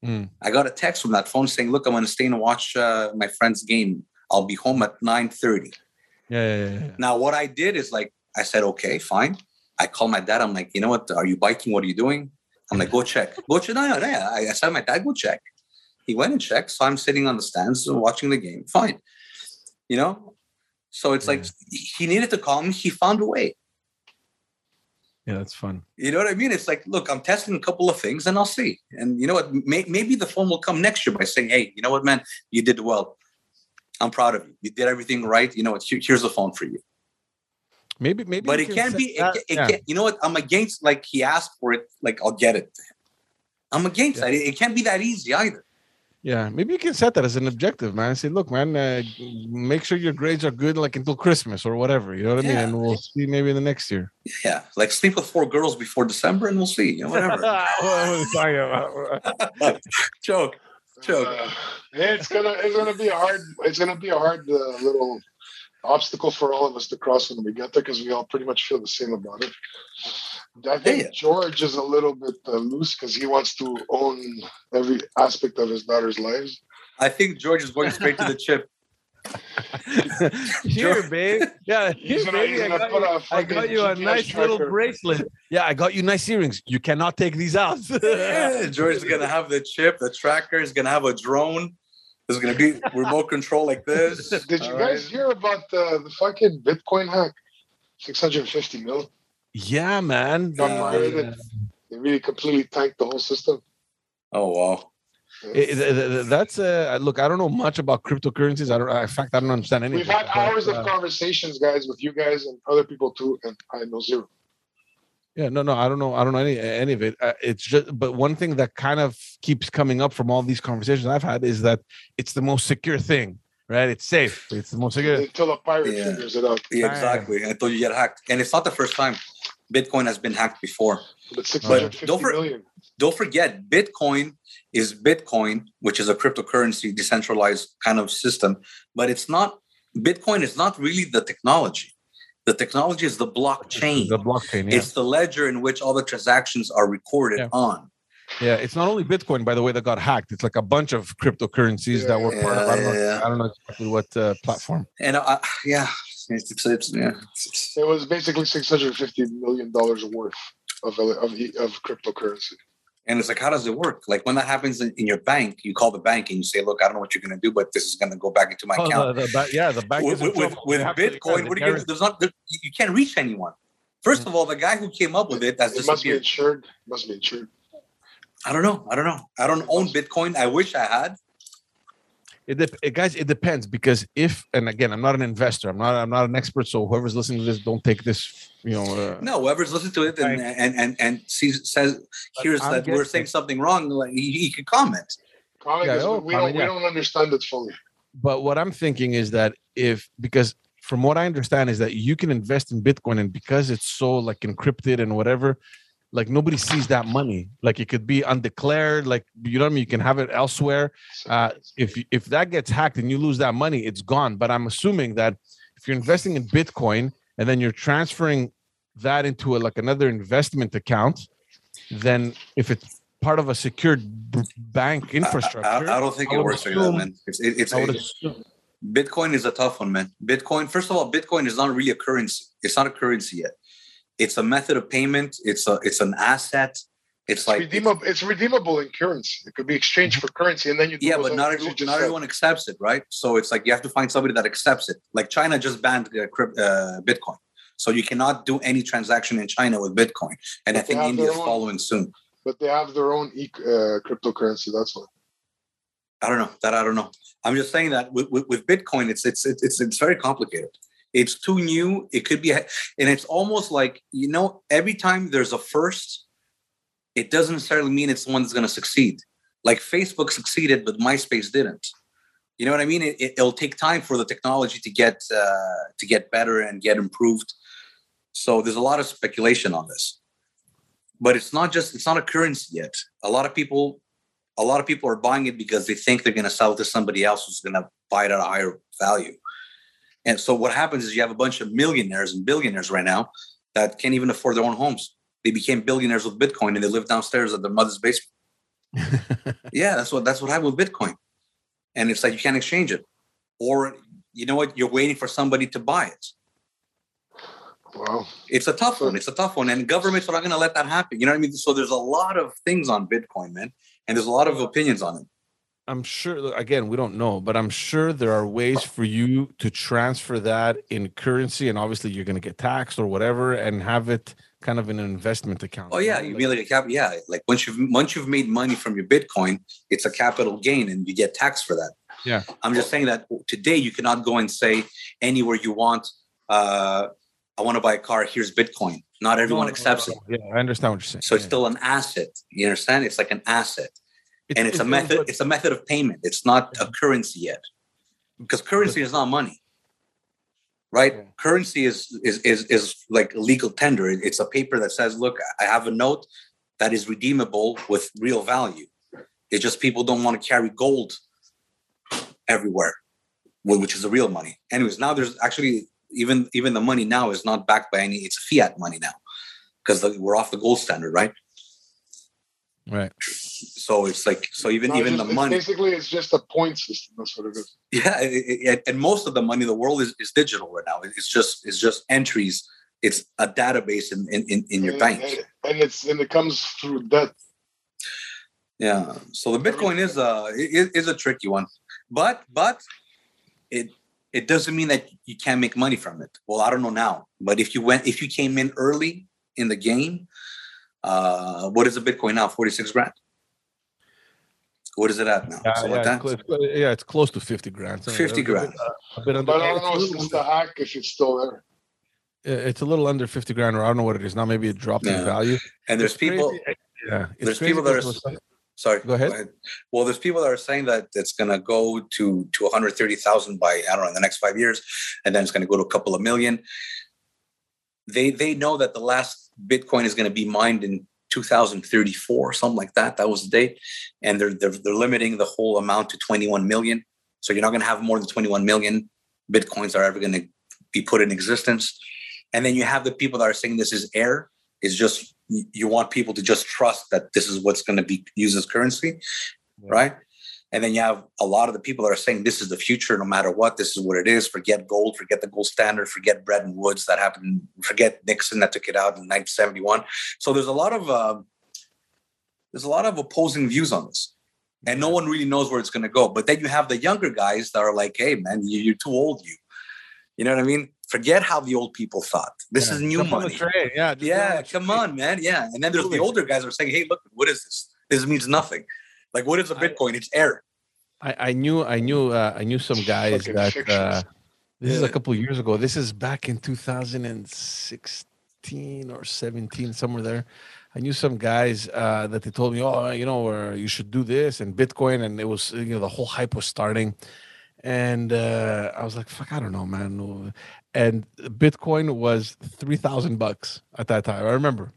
Mm. I got a text from that phone saying, "Look, I'm going to stay and watch uh, my friend's game. I'll be home at 9:30." Yeah, yeah, yeah, yeah. Now, what I did is like, I said, okay, fine. I called my dad. I'm like, you know what? Are you biking? What are you doing? I'm like, go check. [LAUGHS] Go check. No, no, no. I, I said, my dad, go check. He went and checked. So I'm sitting on the stands watching the game. Fine. You know? So it's like he needed to call me. He found a way. Yeah, that's fun. You know what I mean? It's like, look, I'm testing a couple of things and I'll see. And you know what? May, maybe the phone will come next year by saying, hey, you know what, man? You did well. I'm proud of you. You did everything right. You know what? Here's the phone for you. Maybe, maybe. but it can can't be it, that- ca- it yeah. can't, you know what i'm against like he asked for it like i'll get it i'm against Yeah. that it, it can't be that easy either Yeah, maybe you can set that as an objective, man. Say, look, man, uh, make sure your grades are good, like until Christmas or whatever. You know what I mean? And we'll see maybe in the next year. yeah like sleep with four girls before december and we'll see you know whatever What was I talking about? joke joke Uh, it's gonna it's gonna be a hard it's gonna be a hard uh, little obstacle for all of us to cross when we get there because we all pretty much feel the same about it. I think Yeah. George is a little bit uh, loose because he wants to own every aspect of his daughter's lives. i think george is going straight to the chip [LAUGHS] here, babe. Yeah, He's here, gonna, baby. he's I gonna got, put you, a I got you a GPS nice little bracelet. Yeah, I got you nice earrings. You cannot take these out. [LAUGHS] yeah, george is gonna have the chip the tracker is gonna have a drone there's gonna be remote control like this Did you guys right? hear about uh, the fucking Bitcoin hack? 650 mil. Yeah, man. Got Yeah. pirated. They really completely tanked the whole system. oh wow It- it- it- that's uh look i don't know much about cryptocurrencies i don't in fact i don't understand anything We've had but, hours uh, of conversations, guys, with you guys and other people too, and I know zero. Yeah, no, no, I don't know. I don't know any any of it. Uh, it's just, but one thing that kind of keeps coming up from all these conversations I've had is that it's the most secure thing, right? It's safe. It's the most secure. Until a pirate Yeah. figures it out. yeah Bang. exactly until you get hacked and it's not the first time bitcoin has been hacked before But 650 don't for- million. don't forget bitcoin is bitcoin which is a cryptocurrency decentralized kind of system but it's not bitcoin is not really the technology the technology is the blockchain The blockchain. Yeah. it's the ledger in which all the transactions are recorded Yeah. on Yeah, it's not only Bitcoin, by the way, that got hacked. It's like a bunch of cryptocurrencies that were part of. I don't know. Yeah, yeah. I don't know exactly what uh, platform. And uh, yeah, it's, it's, it's yeah. It was basically six hundred fifty million dollars worth of of of cryptocurrency. and it's like, how does it work? Like when that happens in, in your bank, you call the bank and you say, "Look, I don't know what you're going to do, but this is going to go back into my Oh, account." the, the ba- yeah, the bank with, is with, with, with They have to- yeah, Bitcoin, what are you gonna, there's not there, you you can't reach anyone. First of all, the guy who came up with it has It must be disappeared. insured. Must be insured. I don't know. I don't know. I don't own Bitcoin. I wish I had. It dep- it- guys, it depends because if and again, I'm not an investor. I'm not. I'm not an expert. So whoever's listening to this, don't take this. You know. Uh, No, whoever's listened to it and Right. and and, and sees says But hears I'm that we're saying something wrong, like he, he could comment. Comment Yeah, is- oh, we comment, don't yeah. we don't understand it fully. But what I'm thinking is that if because from what I understand is that you can invest in Bitcoin and because it's so like encrypted and whatever, like nobody sees that money. Like it could be undeclared. Like you know what I mean. You can have it elsewhere. Uh, if if that gets hacked and you lose that money, it's gone. But I'm assuming that if you're investing in Bitcoin and then you're transferring that into a, like another investment account, then if it's part of a secured bank infrastructure, I, I don't think I it works like that, man. It's it, it's I it- Bitcoin is a tough one, man. Bitcoin, first of all, Bitcoin is not really a currency. It's not a currency yet. It's a method of payment. It's a it's an asset. It's It's like redeemable. It's redeemable in currency. It could be exchanged for currency, and then you. yeah, but not everyone, not said. everyone accepts it, right? So it's like you have to find somebody that accepts it. Like China just banned uh, uh, Bitcoin, so you cannot do any transaction in China with Bitcoin, and I But they think India is following soon. But they have their own e- uh, cryptocurrency. That's why. I don't know that. I don't know. I'm just saying that with, with, with Bitcoin, it's, it's it's it's it's very complicated. It's too new. It could be, and it's almost like you know, every time there's a first, it doesn't necessarily mean it's the one that's going to succeed. Like Facebook succeeded, but MySpace didn't. You know what I mean? It, it, will take time for the technology to get uh, to get better and get improved. So there's a lot of speculation on this, but it's not just it's not a currency yet. A lot of people a lot of people are buying it because they think they're going to sell it to somebody else who's going to buy it at a higher value. And so what happens is you have a bunch of millionaires and billionaires right now that can't even afford their own homes. They became billionaires with Bitcoin and they live downstairs at their mother's basement. [LAUGHS] yeah, that's what that's what happened with Bitcoin. And it's like you can't exchange it. Or you know what? You're waiting for somebody to buy it. Wow. It's a tough one. It's a tough one. And governments are not going to let that happen. You know what I mean? So there's a lot of things on Bitcoin, man. And there's a lot of opinions on it. I'm sure again, we don't know, but I'm sure there are ways for you to transfer that in currency and obviously you're going to get taxed or whatever and have it kind of in an investment account. Oh yeah, you mean like a cap? Yeah, like once you've once you've made money from your Bitcoin, it's a capital gain, and you get taxed for that. Yeah. I'm just saying that today you cannot go and say anywhere you want. Uh, I want to buy a car. Here's Bitcoin. Not everyone accepts it, Yeah, I understand what you're saying. so it's Yeah. still an asset. You understand? It's like an asset, It's- and it's a method. It's a method of payment. It's not a currency yet, because currency is not money, right? Yeah. Currency is is is is like legal tender. It's a paper that says, "Look, I have a note that is redeemable with real value." It's just people don't want to carry gold everywhere, which is the real money. Anyways, now there's actually even even the money now is not backed by any. It's fiat money now because we're off the gold standard, right? right. So it's like so even No, even the just- it's money. Basically, it's just a point system. That's what it is. Yeah, it- it- and most of the money in the world is, is digital right now. It's just it's just entries. It's a database in in, in, in your and, bank. and, it's and it comes through debt. Yeah. So the Bitcoin is a is, is a tricky one, but but it it doesn't mean that you can't make money from it. Well, I don't know now, but if you went if you came in early in the game, uh, what is a Bitcoin now? Forty six grand. What is it at now? Yeah, Something yeah, it's that? close, yeah, it's close to 50 grand. So 50 a bit- grand. A bit under, But I don't it's, a know little since under, the hack if it's still there. it's a little under 50 grand, or I don't know what it is now. Maybe it dropped in value. And there's It's people. crazy. Yeah, it's there's people that are it was- Sorry, Go ahead. Well, there's people that are saying that it's going to go to to 130,000 by I don't know in the next five years, and then it's going to go to a couple of million. They they know that the last Bitcoin is going to be mined in 2034, something like that. That was the date, and they're they're, they're limiting the whole amount to 21 million. So you're not going to have more than 21 million Bitcoins are ever going to be put in existence. And then you have the people that are saying this is air. It's just you want people to just trust that this is what's going to be used as currency, Yeah. right? And then you have a lot of the people that are saying this is the future, no matter what. This is what it is. Forget gold. Forget the gold standard. Forget Bretton Woods that happened. Forget Nixon that took it out in 1971. So there's a lot of uh, there's a lot of opposing views on this, and no one really knows where it's going to go. But then you have the younger guys that are like, "Hey, man, you, you're too old. You, you know what I mean? Forget how the old people thought. This Yeah. is new Jump money. Yeah. Yeah, jump on the come on, man. Yeah. And then there's the older guys that are saying, hey, look, what is this? This means nothing. Like, what is a Bitcoin? It's air. I, I knew I knew uh, I knew some guys that uh, this is a couple years ago. This is back in 2016 or 17, somewhere there. I knew some guys uh, that they told me, oh, you know, uh, you should do this and Bitcoin, and it was you know the whole hype was starting, and uh, I was like, fuck, I don't know, man. And Bitcoin was three thousand bucks at that time. I remember.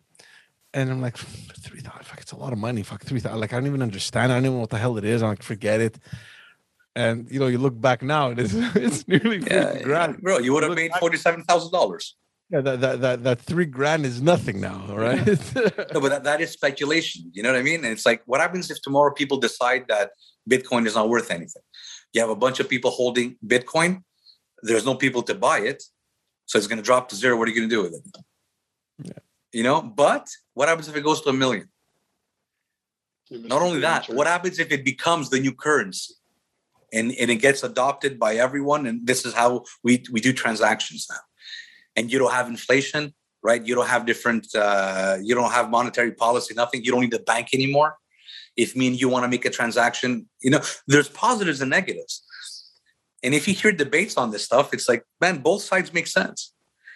And I'm like, three thousand. Fuck, it's a lot of money. Fuck, three thousand. Like, I don't even understand. I don't even know what the hell it is. I'm like, forget it. And you know, you look back now, it's [LAUGHS] it's nearly Yeah, grand. bro, you would have made $47,000. Yeah, that, that that that three grand is nothing now, all right? No, but that, that is speculation. You know what I mean? And it's like, what happens if tomorrow people decide that Bitcoin is not worth anything? You have a bunch of people holding Bitcoin. There's no people to buy it. So it's going to drop to zero. What are you going to do with it? Yeah. You know, but what happens if it goes to a million? Not only that, what happens if it becomes the new currency and, and it gets adopted by everyone? And this is how we, we do transactions now. And you don't have inflation, right? You don't have different, uh, you don't have monetary policy, nothing. You don't need a bank anymore. If me and you want to make a transaction, you know, there's positives and negatives. And if you hear debates on this stuff, it's like, man, both sides make sense.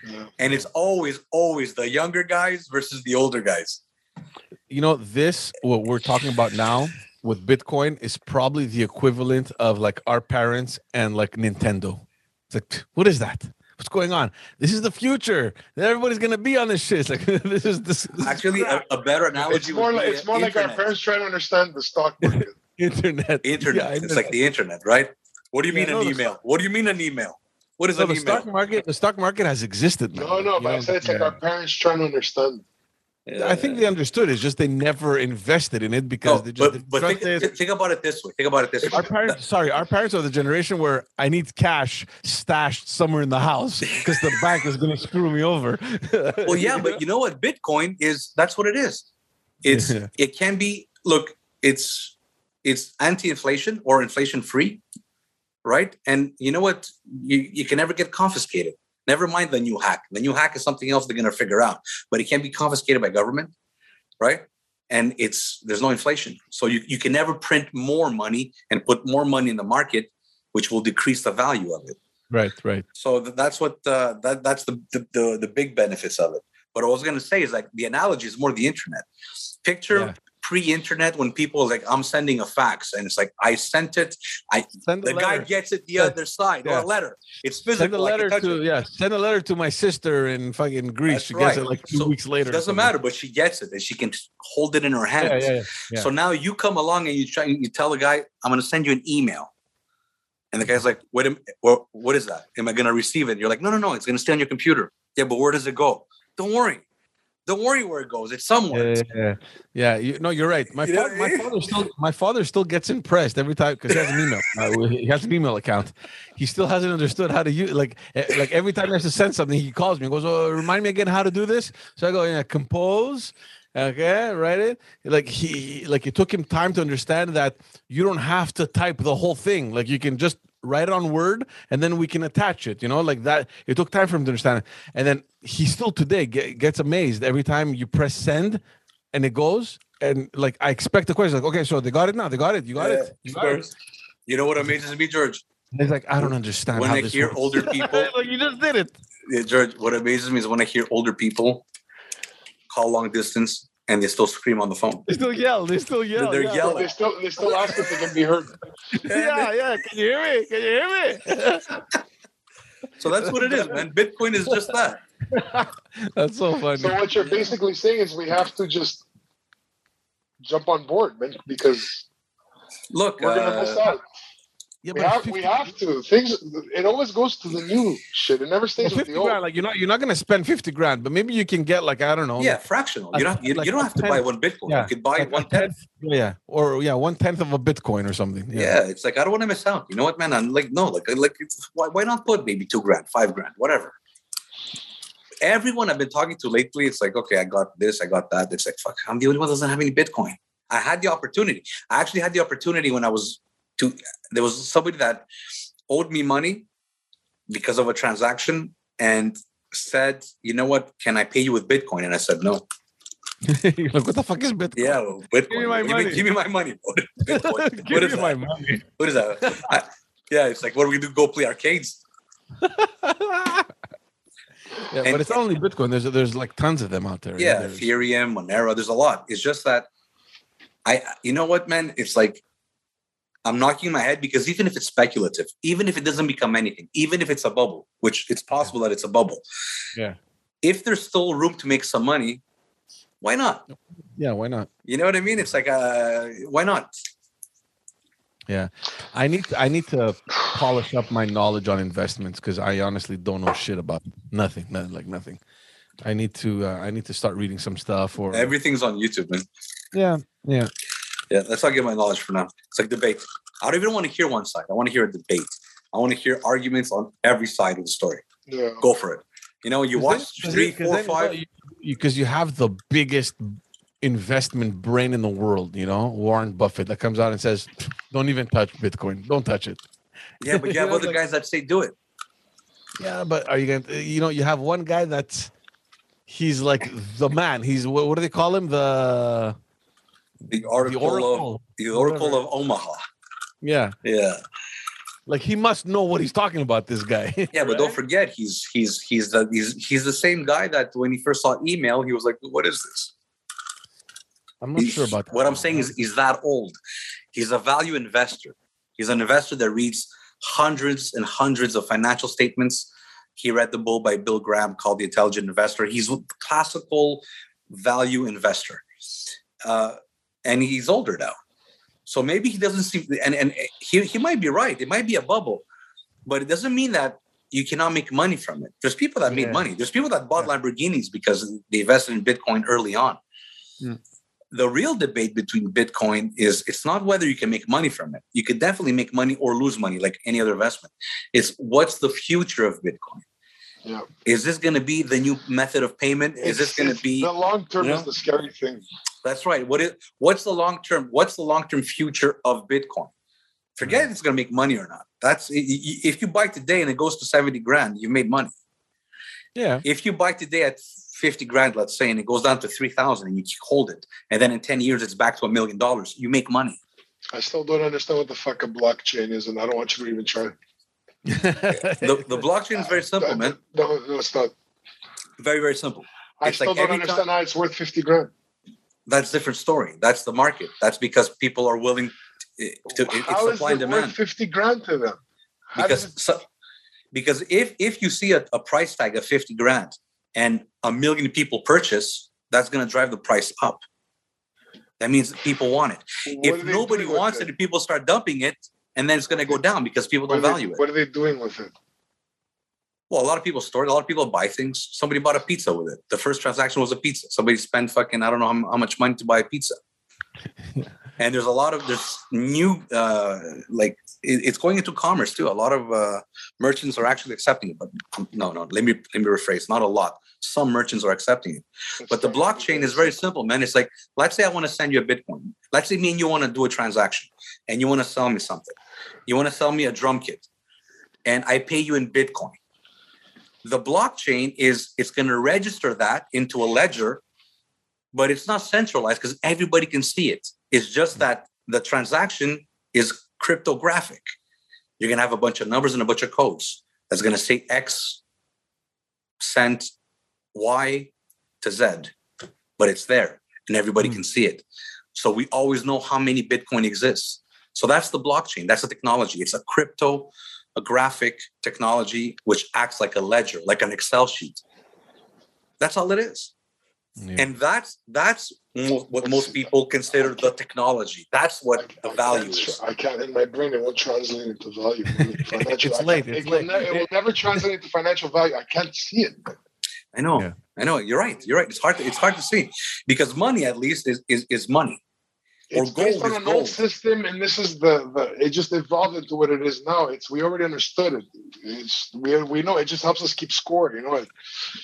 Yeah. And it's always, always the younger guys versus the older guys. you know, this what we're talking about now with Bitcoin is probably the equivalent of like our parents and like Nintendo. It's like, what is that? What's going on? This is the future. Everybody's gonna be on this shit. It's [LAUGHS] like this is this, this is Actually, a, a better analogy It's more like it's more like our parents trying to understand the stock market. [LAUGHS] internet. internet. Yeah, it's like the internet, right? What do you Yeah, mean an email? What do you mean an email? What is No, the email? stock market. The stock market has existed. no, now, no, you but I know? said it's like Yeah. our parents trying to understand. I think they understood. It's just they never invested in it because No, they just but, but think, it. think about it this way. Think about it this way. Our parents, sorry, our parents are the generation where I need cash stashed somewhere in the house because the bank is going to screw me over. [LAUGHS] well, yeah, but you know what? Bitcoin is that's what it is. It's Yeah. [LAUGHS] it can be look, it's it's anti-inflation or inflation free, right? And you know what? You you can never get confiscated. Never mind the new hack. The new hack is something else they're gonna figure out, but it can't be confiscated by government, right? And it's there's no inflation. So you, you can never print more money and put more money in the market, which will decrease the value of it. right, right. So that's what uh, that that's the, the the the big benefits of it. But I was going to say is like the analogy is more the internet. Picture Yeah. Pre-internet when people like I'm sending a fax and it's like I sent it. I Send a the guy gets it the other side Yeah. or a letter. It's physical. Send a letter to it. yeah. Send a letter to my sister in fucking Greece. That's she gets it like two So, weeks later. It doesn't matter, but she gets it and she can hold it in her hands. Yeah, yeah. So now you come along and you try you tell the guy, I'm gonna send you an email. And the guy's like, what am well, what is that? Am I gonna receive it? You're like, no, no, no, it's gonna stay on your computer. Yeah, but where does it go? Don't worry. Don't worry where it goes. It's somewhere. Yeah, yeah, yeah. you, no, you're right. My, You know fa- what I my father still my father still gets impressed every time because he has an email. [LAUGHS] Uh, he has an email account. He still hasn't understood how to use like eh, like every time he has to send something, he calls me. He goes, "Oh, remind me again how to do this." So I go, "Yeah, compose." Okay, write it. Like he like it took him time to understand that you don't have to type the whole thing. Like you can just write it on Word and then we can attach it. You know, like that. It took time for him to understand it. And then he still today get, gets amazed every time you press send and it goes. And like I expect the question, like, okay, so they got it now. They got it. You got Yeah, it. You got it. You know what amazes me, George? And He's like, I don't understand. When I hear works." older [LAUGHS] people, like you just did it. Yeah, George, what amazes me is when I hear older people call long distance and they still scream on the phone. They still yell. They still yell. They're yeah. yelling. They still they still ask if they can be heard. [LAUGHS] Yeah, yeah. Can you hear me? Can you hear me? [LAUGHS] So that's what it is, man. Bitcoin is just that. [LAUGHS] That's so funny. So what you're basically saying is we have to just jump on board, man, because Look, we're gonna miss uh, out. Yeah, We but have, 50 we have to. Things. It always goes to the new shit. It never well, stays with 50 the old. grand, like you're not you're not gonna spend 50 grand, but maybe you can get like I don't know. Yeah, like, fractional. a- You don't you, like you don't a have to buy one Bitcoin. Yeah, You could buy like a one tenth. Yeah, or yeah, one tenth of a Bitcoin or something. Yeah. it's like I don't want to miss out. You know what, man? I'm like, no, like, like, why, why not put maybe two grand, five grand, whatever. Everyone I've been talking to lately, it's like, okay, I got this, I got that. It's like, fuck, I'm the only one that doesn't have any Bitcoin. I had the opportunity. I actually had the opportunity when I was to. There was somebody that owed me money because of a transaction and said, you know what? Can I pay you with Bitcoin? And I said, no. [LAUGHS] You're like, what the fuck is Bitcoin? Yeah, well, Bitcoin. Give me my give, money. Me, give me my money. [LAUGHS] Bitcoin. Give what is me that? my money. What is that? I- yeah, it's like, what do we do? Go play arcades? [LAUGHS] yeah, And- but it's not only Bitcoin. There's there's like tons of them out there. Yeah, There's- Ethereum, Monero. There's a lot. It's just that I, you know what, man? It's like I'm knocking my head because even if it's speculative, even if it doesn't become anything, even if it's a bubble, which it's possible that it's a bubble. Yeah. If there's still room to make some money, why not? yeah, why not? You know what I mean? It's like, uh, why not? Yeah, I need I need to polish up my knowledge on investments because I honestly don't know shit about nothing, nothing like nothing. I need to uh, I need to start reading some stuff or Everything's on YouTube, man. yeah yeah Yeah, that's how I get my knowledge for now. It's like debate. I don't even want to hear one side. I want to hear a debate. I want to hear arguments on every side of the story. Yeah. Go for it. You know, you watch three, four, five. because you have the biggest investment brain in the world. You know Warren Buffett that comes out and says, "Don't even touch Bitcoin. Don't touch it." Yeah, but you [LAUGHS] You have other like- guys that say do it. Yeah, but are you gonna? You know, you have one guy that's he's like the man. He's what, what do they call him? The The the oracle, of the oracle whatever. of Omaha. Yeah, Yeah, like he must know what he's talking about. This guy. [LAUGHS] yeah, but don't forget he's he's he's the he's he's the same guy that when he first saw email, he was like, "What is this?" I'm not He- sure about that. what I'm saying is he's that old. He's a value investor. He's an investor that reads hundreds and hundreds of financial statements. He read the book by Bill Graham called The Intelligent Investor. He's a classical value investor. Uh, and he's older now. So maybe he doesn't seem and, and he, he might be right. It might be a bubble, but it doesn't mean that you cannot make money from it. There's people that made Yeah. money. There's people that bought Yeah. Lamborghinis because they invested in Bitcoin early on hmm. the real debate between Bitcoin is it's not whether you can make money from it. You could definitely make money or lose money like any other investment. It's what's the future of Bitcoin? Yeah. Is this going to be the new method of payment? Is this going to be the long term you know? is the scary thing. That's right. What is what's the long term what's the long term future of Bitcoin? Forget hmm. if it's going to make money or not. That's i- i- if you buy today and it goes to 70 grand, you made money. Yeah, If you buy today at 50 grand, let's say, and it goes down to 3,000 and you hold it, and then in 10 years it's back to a million dollars, you make money. I still don't understand what the fuck a blockchain is, and I don't want you to even try. [LAUGHS] The, the blockchain is very uh, simple, uh, man. No, no, it's not. Very, very simple. I It's still like don't understand time- how it's worth fifty grand. That's a different story. That's the market. That's because people are willing to, to it- it's supply and it demand. fifty grand to them? How Because so, because if if you see a, a price tag of 50 grand and a million people purchase, that's going to drive the price up. That means that people want it. it, what If nobody wants it, and people start dumping it, and then it's going to go down because people don't are they- value it. What are they doing with it? Well, a lot of people store it. A lot of people buy things. Somebody bought a pizza with it. The first transaction was a pizza. Somebody spent fucking I don't know how, how much money to buy a pizza. [LAUGHS] and there's a lot of there's new uh like it, it's going into commerce too. A lot of uh merchants are actually accepting it. But um, no, no. Let me let me rephrase. Not a lot. Some merchants are accepting it. But the blockchain is very simple, man. It's like, let's say I want to send you a Bitcoin. Let's say me and you want to do a transaction and you want to sell me something. You want to sell me a drum kit and I pay you in Bitcoin. The blockchain is it's going to register that into a ledger, but it's not centralized because everybody can see it. It's just that the transaction is cryptographic. You're going to have a bunch of numbers and a bunch of codes that's going to say X sent Y to Z, but it's there and everybody Hmm. can see it. So we always know how many Bitcoin exists. So that's the blockchain. That's the technology. It's a crypto, a graphic technology which acts like a ledger, like an Excel sheet. That's all it is. Yeah. and that's that's mo- what most people consider the technology. That's what the value is. I can't in my brain. It won't translate into value. [LAUGHS] Financial, It's late, it's it, will ne- it will never translate into financial value. I can't see it. I know, Yeah. I know. You're right. You're right. It's hard. To, it's hard to see because money, at least, is is, is money. Or It's based on is an old system, and this is the, the it just evolved into what it is now. It's we already understood it. It's we we know it just helps us keep score. You know, it,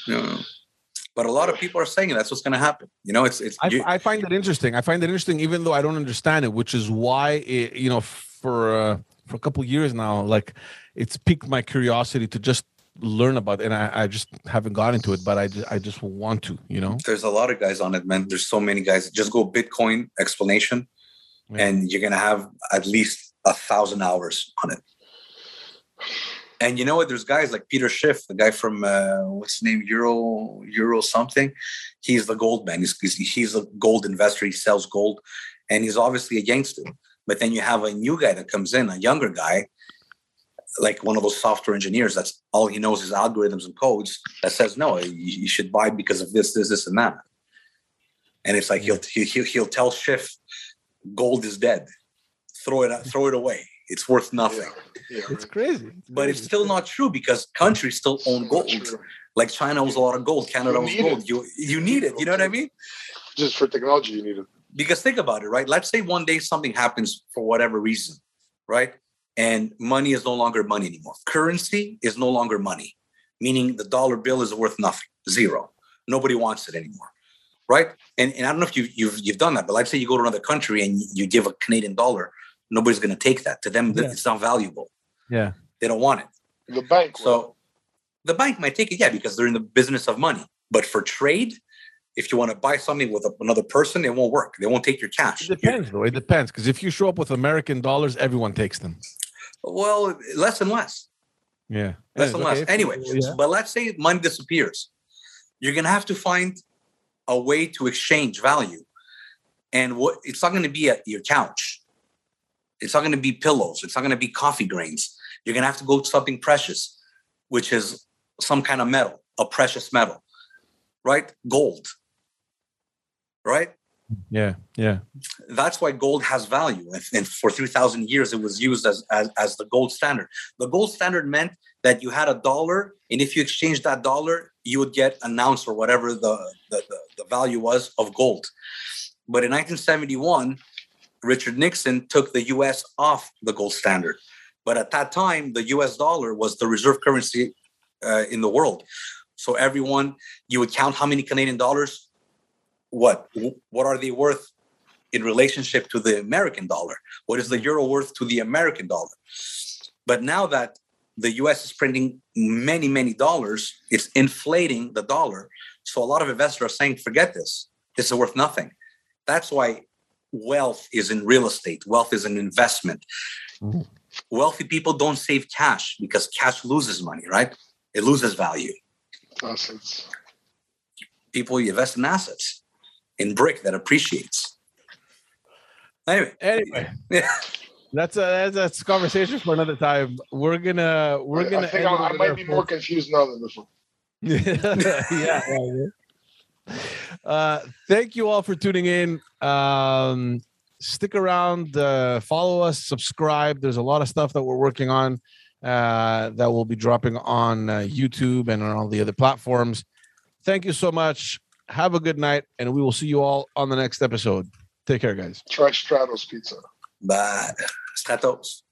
You know? But a lot of people are saying that's what's going to happen. You know, it's it's. I, you- I find it interesting. I find it interesting, even though I don't understand it, which is why it, you know for uh, for a couple years now, like it's piqued my curiosity to just learn about, it. and I, I just haven't got into it, but I just, I just want to, you know. there's a lot of guys on it, man. There's so many guys. Just go Bitcoin explanation, Yeah. and you're gonna have at least a thousand hours on it. And you know what? There's guys like Peter Schiff, the guy from uh, what's his name, Euro Euro something. He's the gold man. He's, he's he's a gold investor. He sells gold, and he's obviously a gangster. But then you have a new guy that comes in, a younger guy, like one of those software engineers. That's all he knows is algorithms and codes. That says no, you, you should buy because of this, this, this, and that. And it's like hmm. he'll he'll he'll tell Schiff, gold is dead. Throw it out, throw it away. It's worth nothing. yeah, yeah, It's crazy. It's But it's still not true because countries still own gold. Like China owns a lot of gold, Canada owns gold. it. You you need it. You know what I mean? Just for technology, you need it. Because think about it, right? Let's say one day something happens for whatever reason, right? And money is no longer money anymore. Currency is no longer money, meaning the dollar bill is worth nothing, zero. Nobody wants it anymore, right? And, and I don't know if you've, you've you've done that, but let's say you go to another country and you give a Canadian dollar, nobody's going to take that. To them, Yeah. it's not valuable. Yeah. They don't want it. The bank. will. So the bank might take it, yeah, because they're in the business of money. But for trade, if you want to buy something with another person, it won't work. They won't take your cash. It depends, though. It depends because if you show up with American dollars, everyone takes them. Well, less and less, Yeah. less Yeah, and okay, less. Anyway, yeah. but let's say money disappears, you're gonna have to find a way to exchange value, and what it's not going to be at your couch. It's not going to be pillows. It's not going to be coffee grains. You're going to have to go to something precious, which is some kind of metal, a precious metal, right? Gold, right? Yeah. Yeah. that's why gold has value and, for 3000 years it was used as, as as the gold standard the gold standard meant that you had a dollar and if you exchanged that dollar you would get an ounce or whatever the the, the, the value was of gold but in 1971 richard nixon took the us off the gold standard but at that time the us dollar was the reserve currency uh, in the world so everyone you would count how many canadian dollars what what are they worth in relationship to the American dollar? What is the euro worth to the American dollar? But now that the US is printing many, many dollars, it's inflating the dollar. So a lot of investors are saying, forget this. This is worth nothing. That's why wealth is in real estate, wealth is an investment. Mhm. Wealthy people don't save cash because cash loses money, right? It loses value. assets. People invest in assets, in brick that appreciates. Anyway, Anyway. [LAUGHS] Yeah. That's a that's, that's a conversation for another time. We're gonna we're I- gonna. I think I, I might be folks. more confused now than before. yeah, [LAUGHS] [LAUGHS] yeah. Uh, thank you all for tuning in. Um, stick around, uh, follow us, subscribe. There's a lot of stuff that we're working on uh, that will be dropping on uh, YouTube and on all the other platforms. Thank you so much. Have a good night, and we will see you all on the next episode. Take care, guys. Try Stratos Pizza. Bye. Stratos.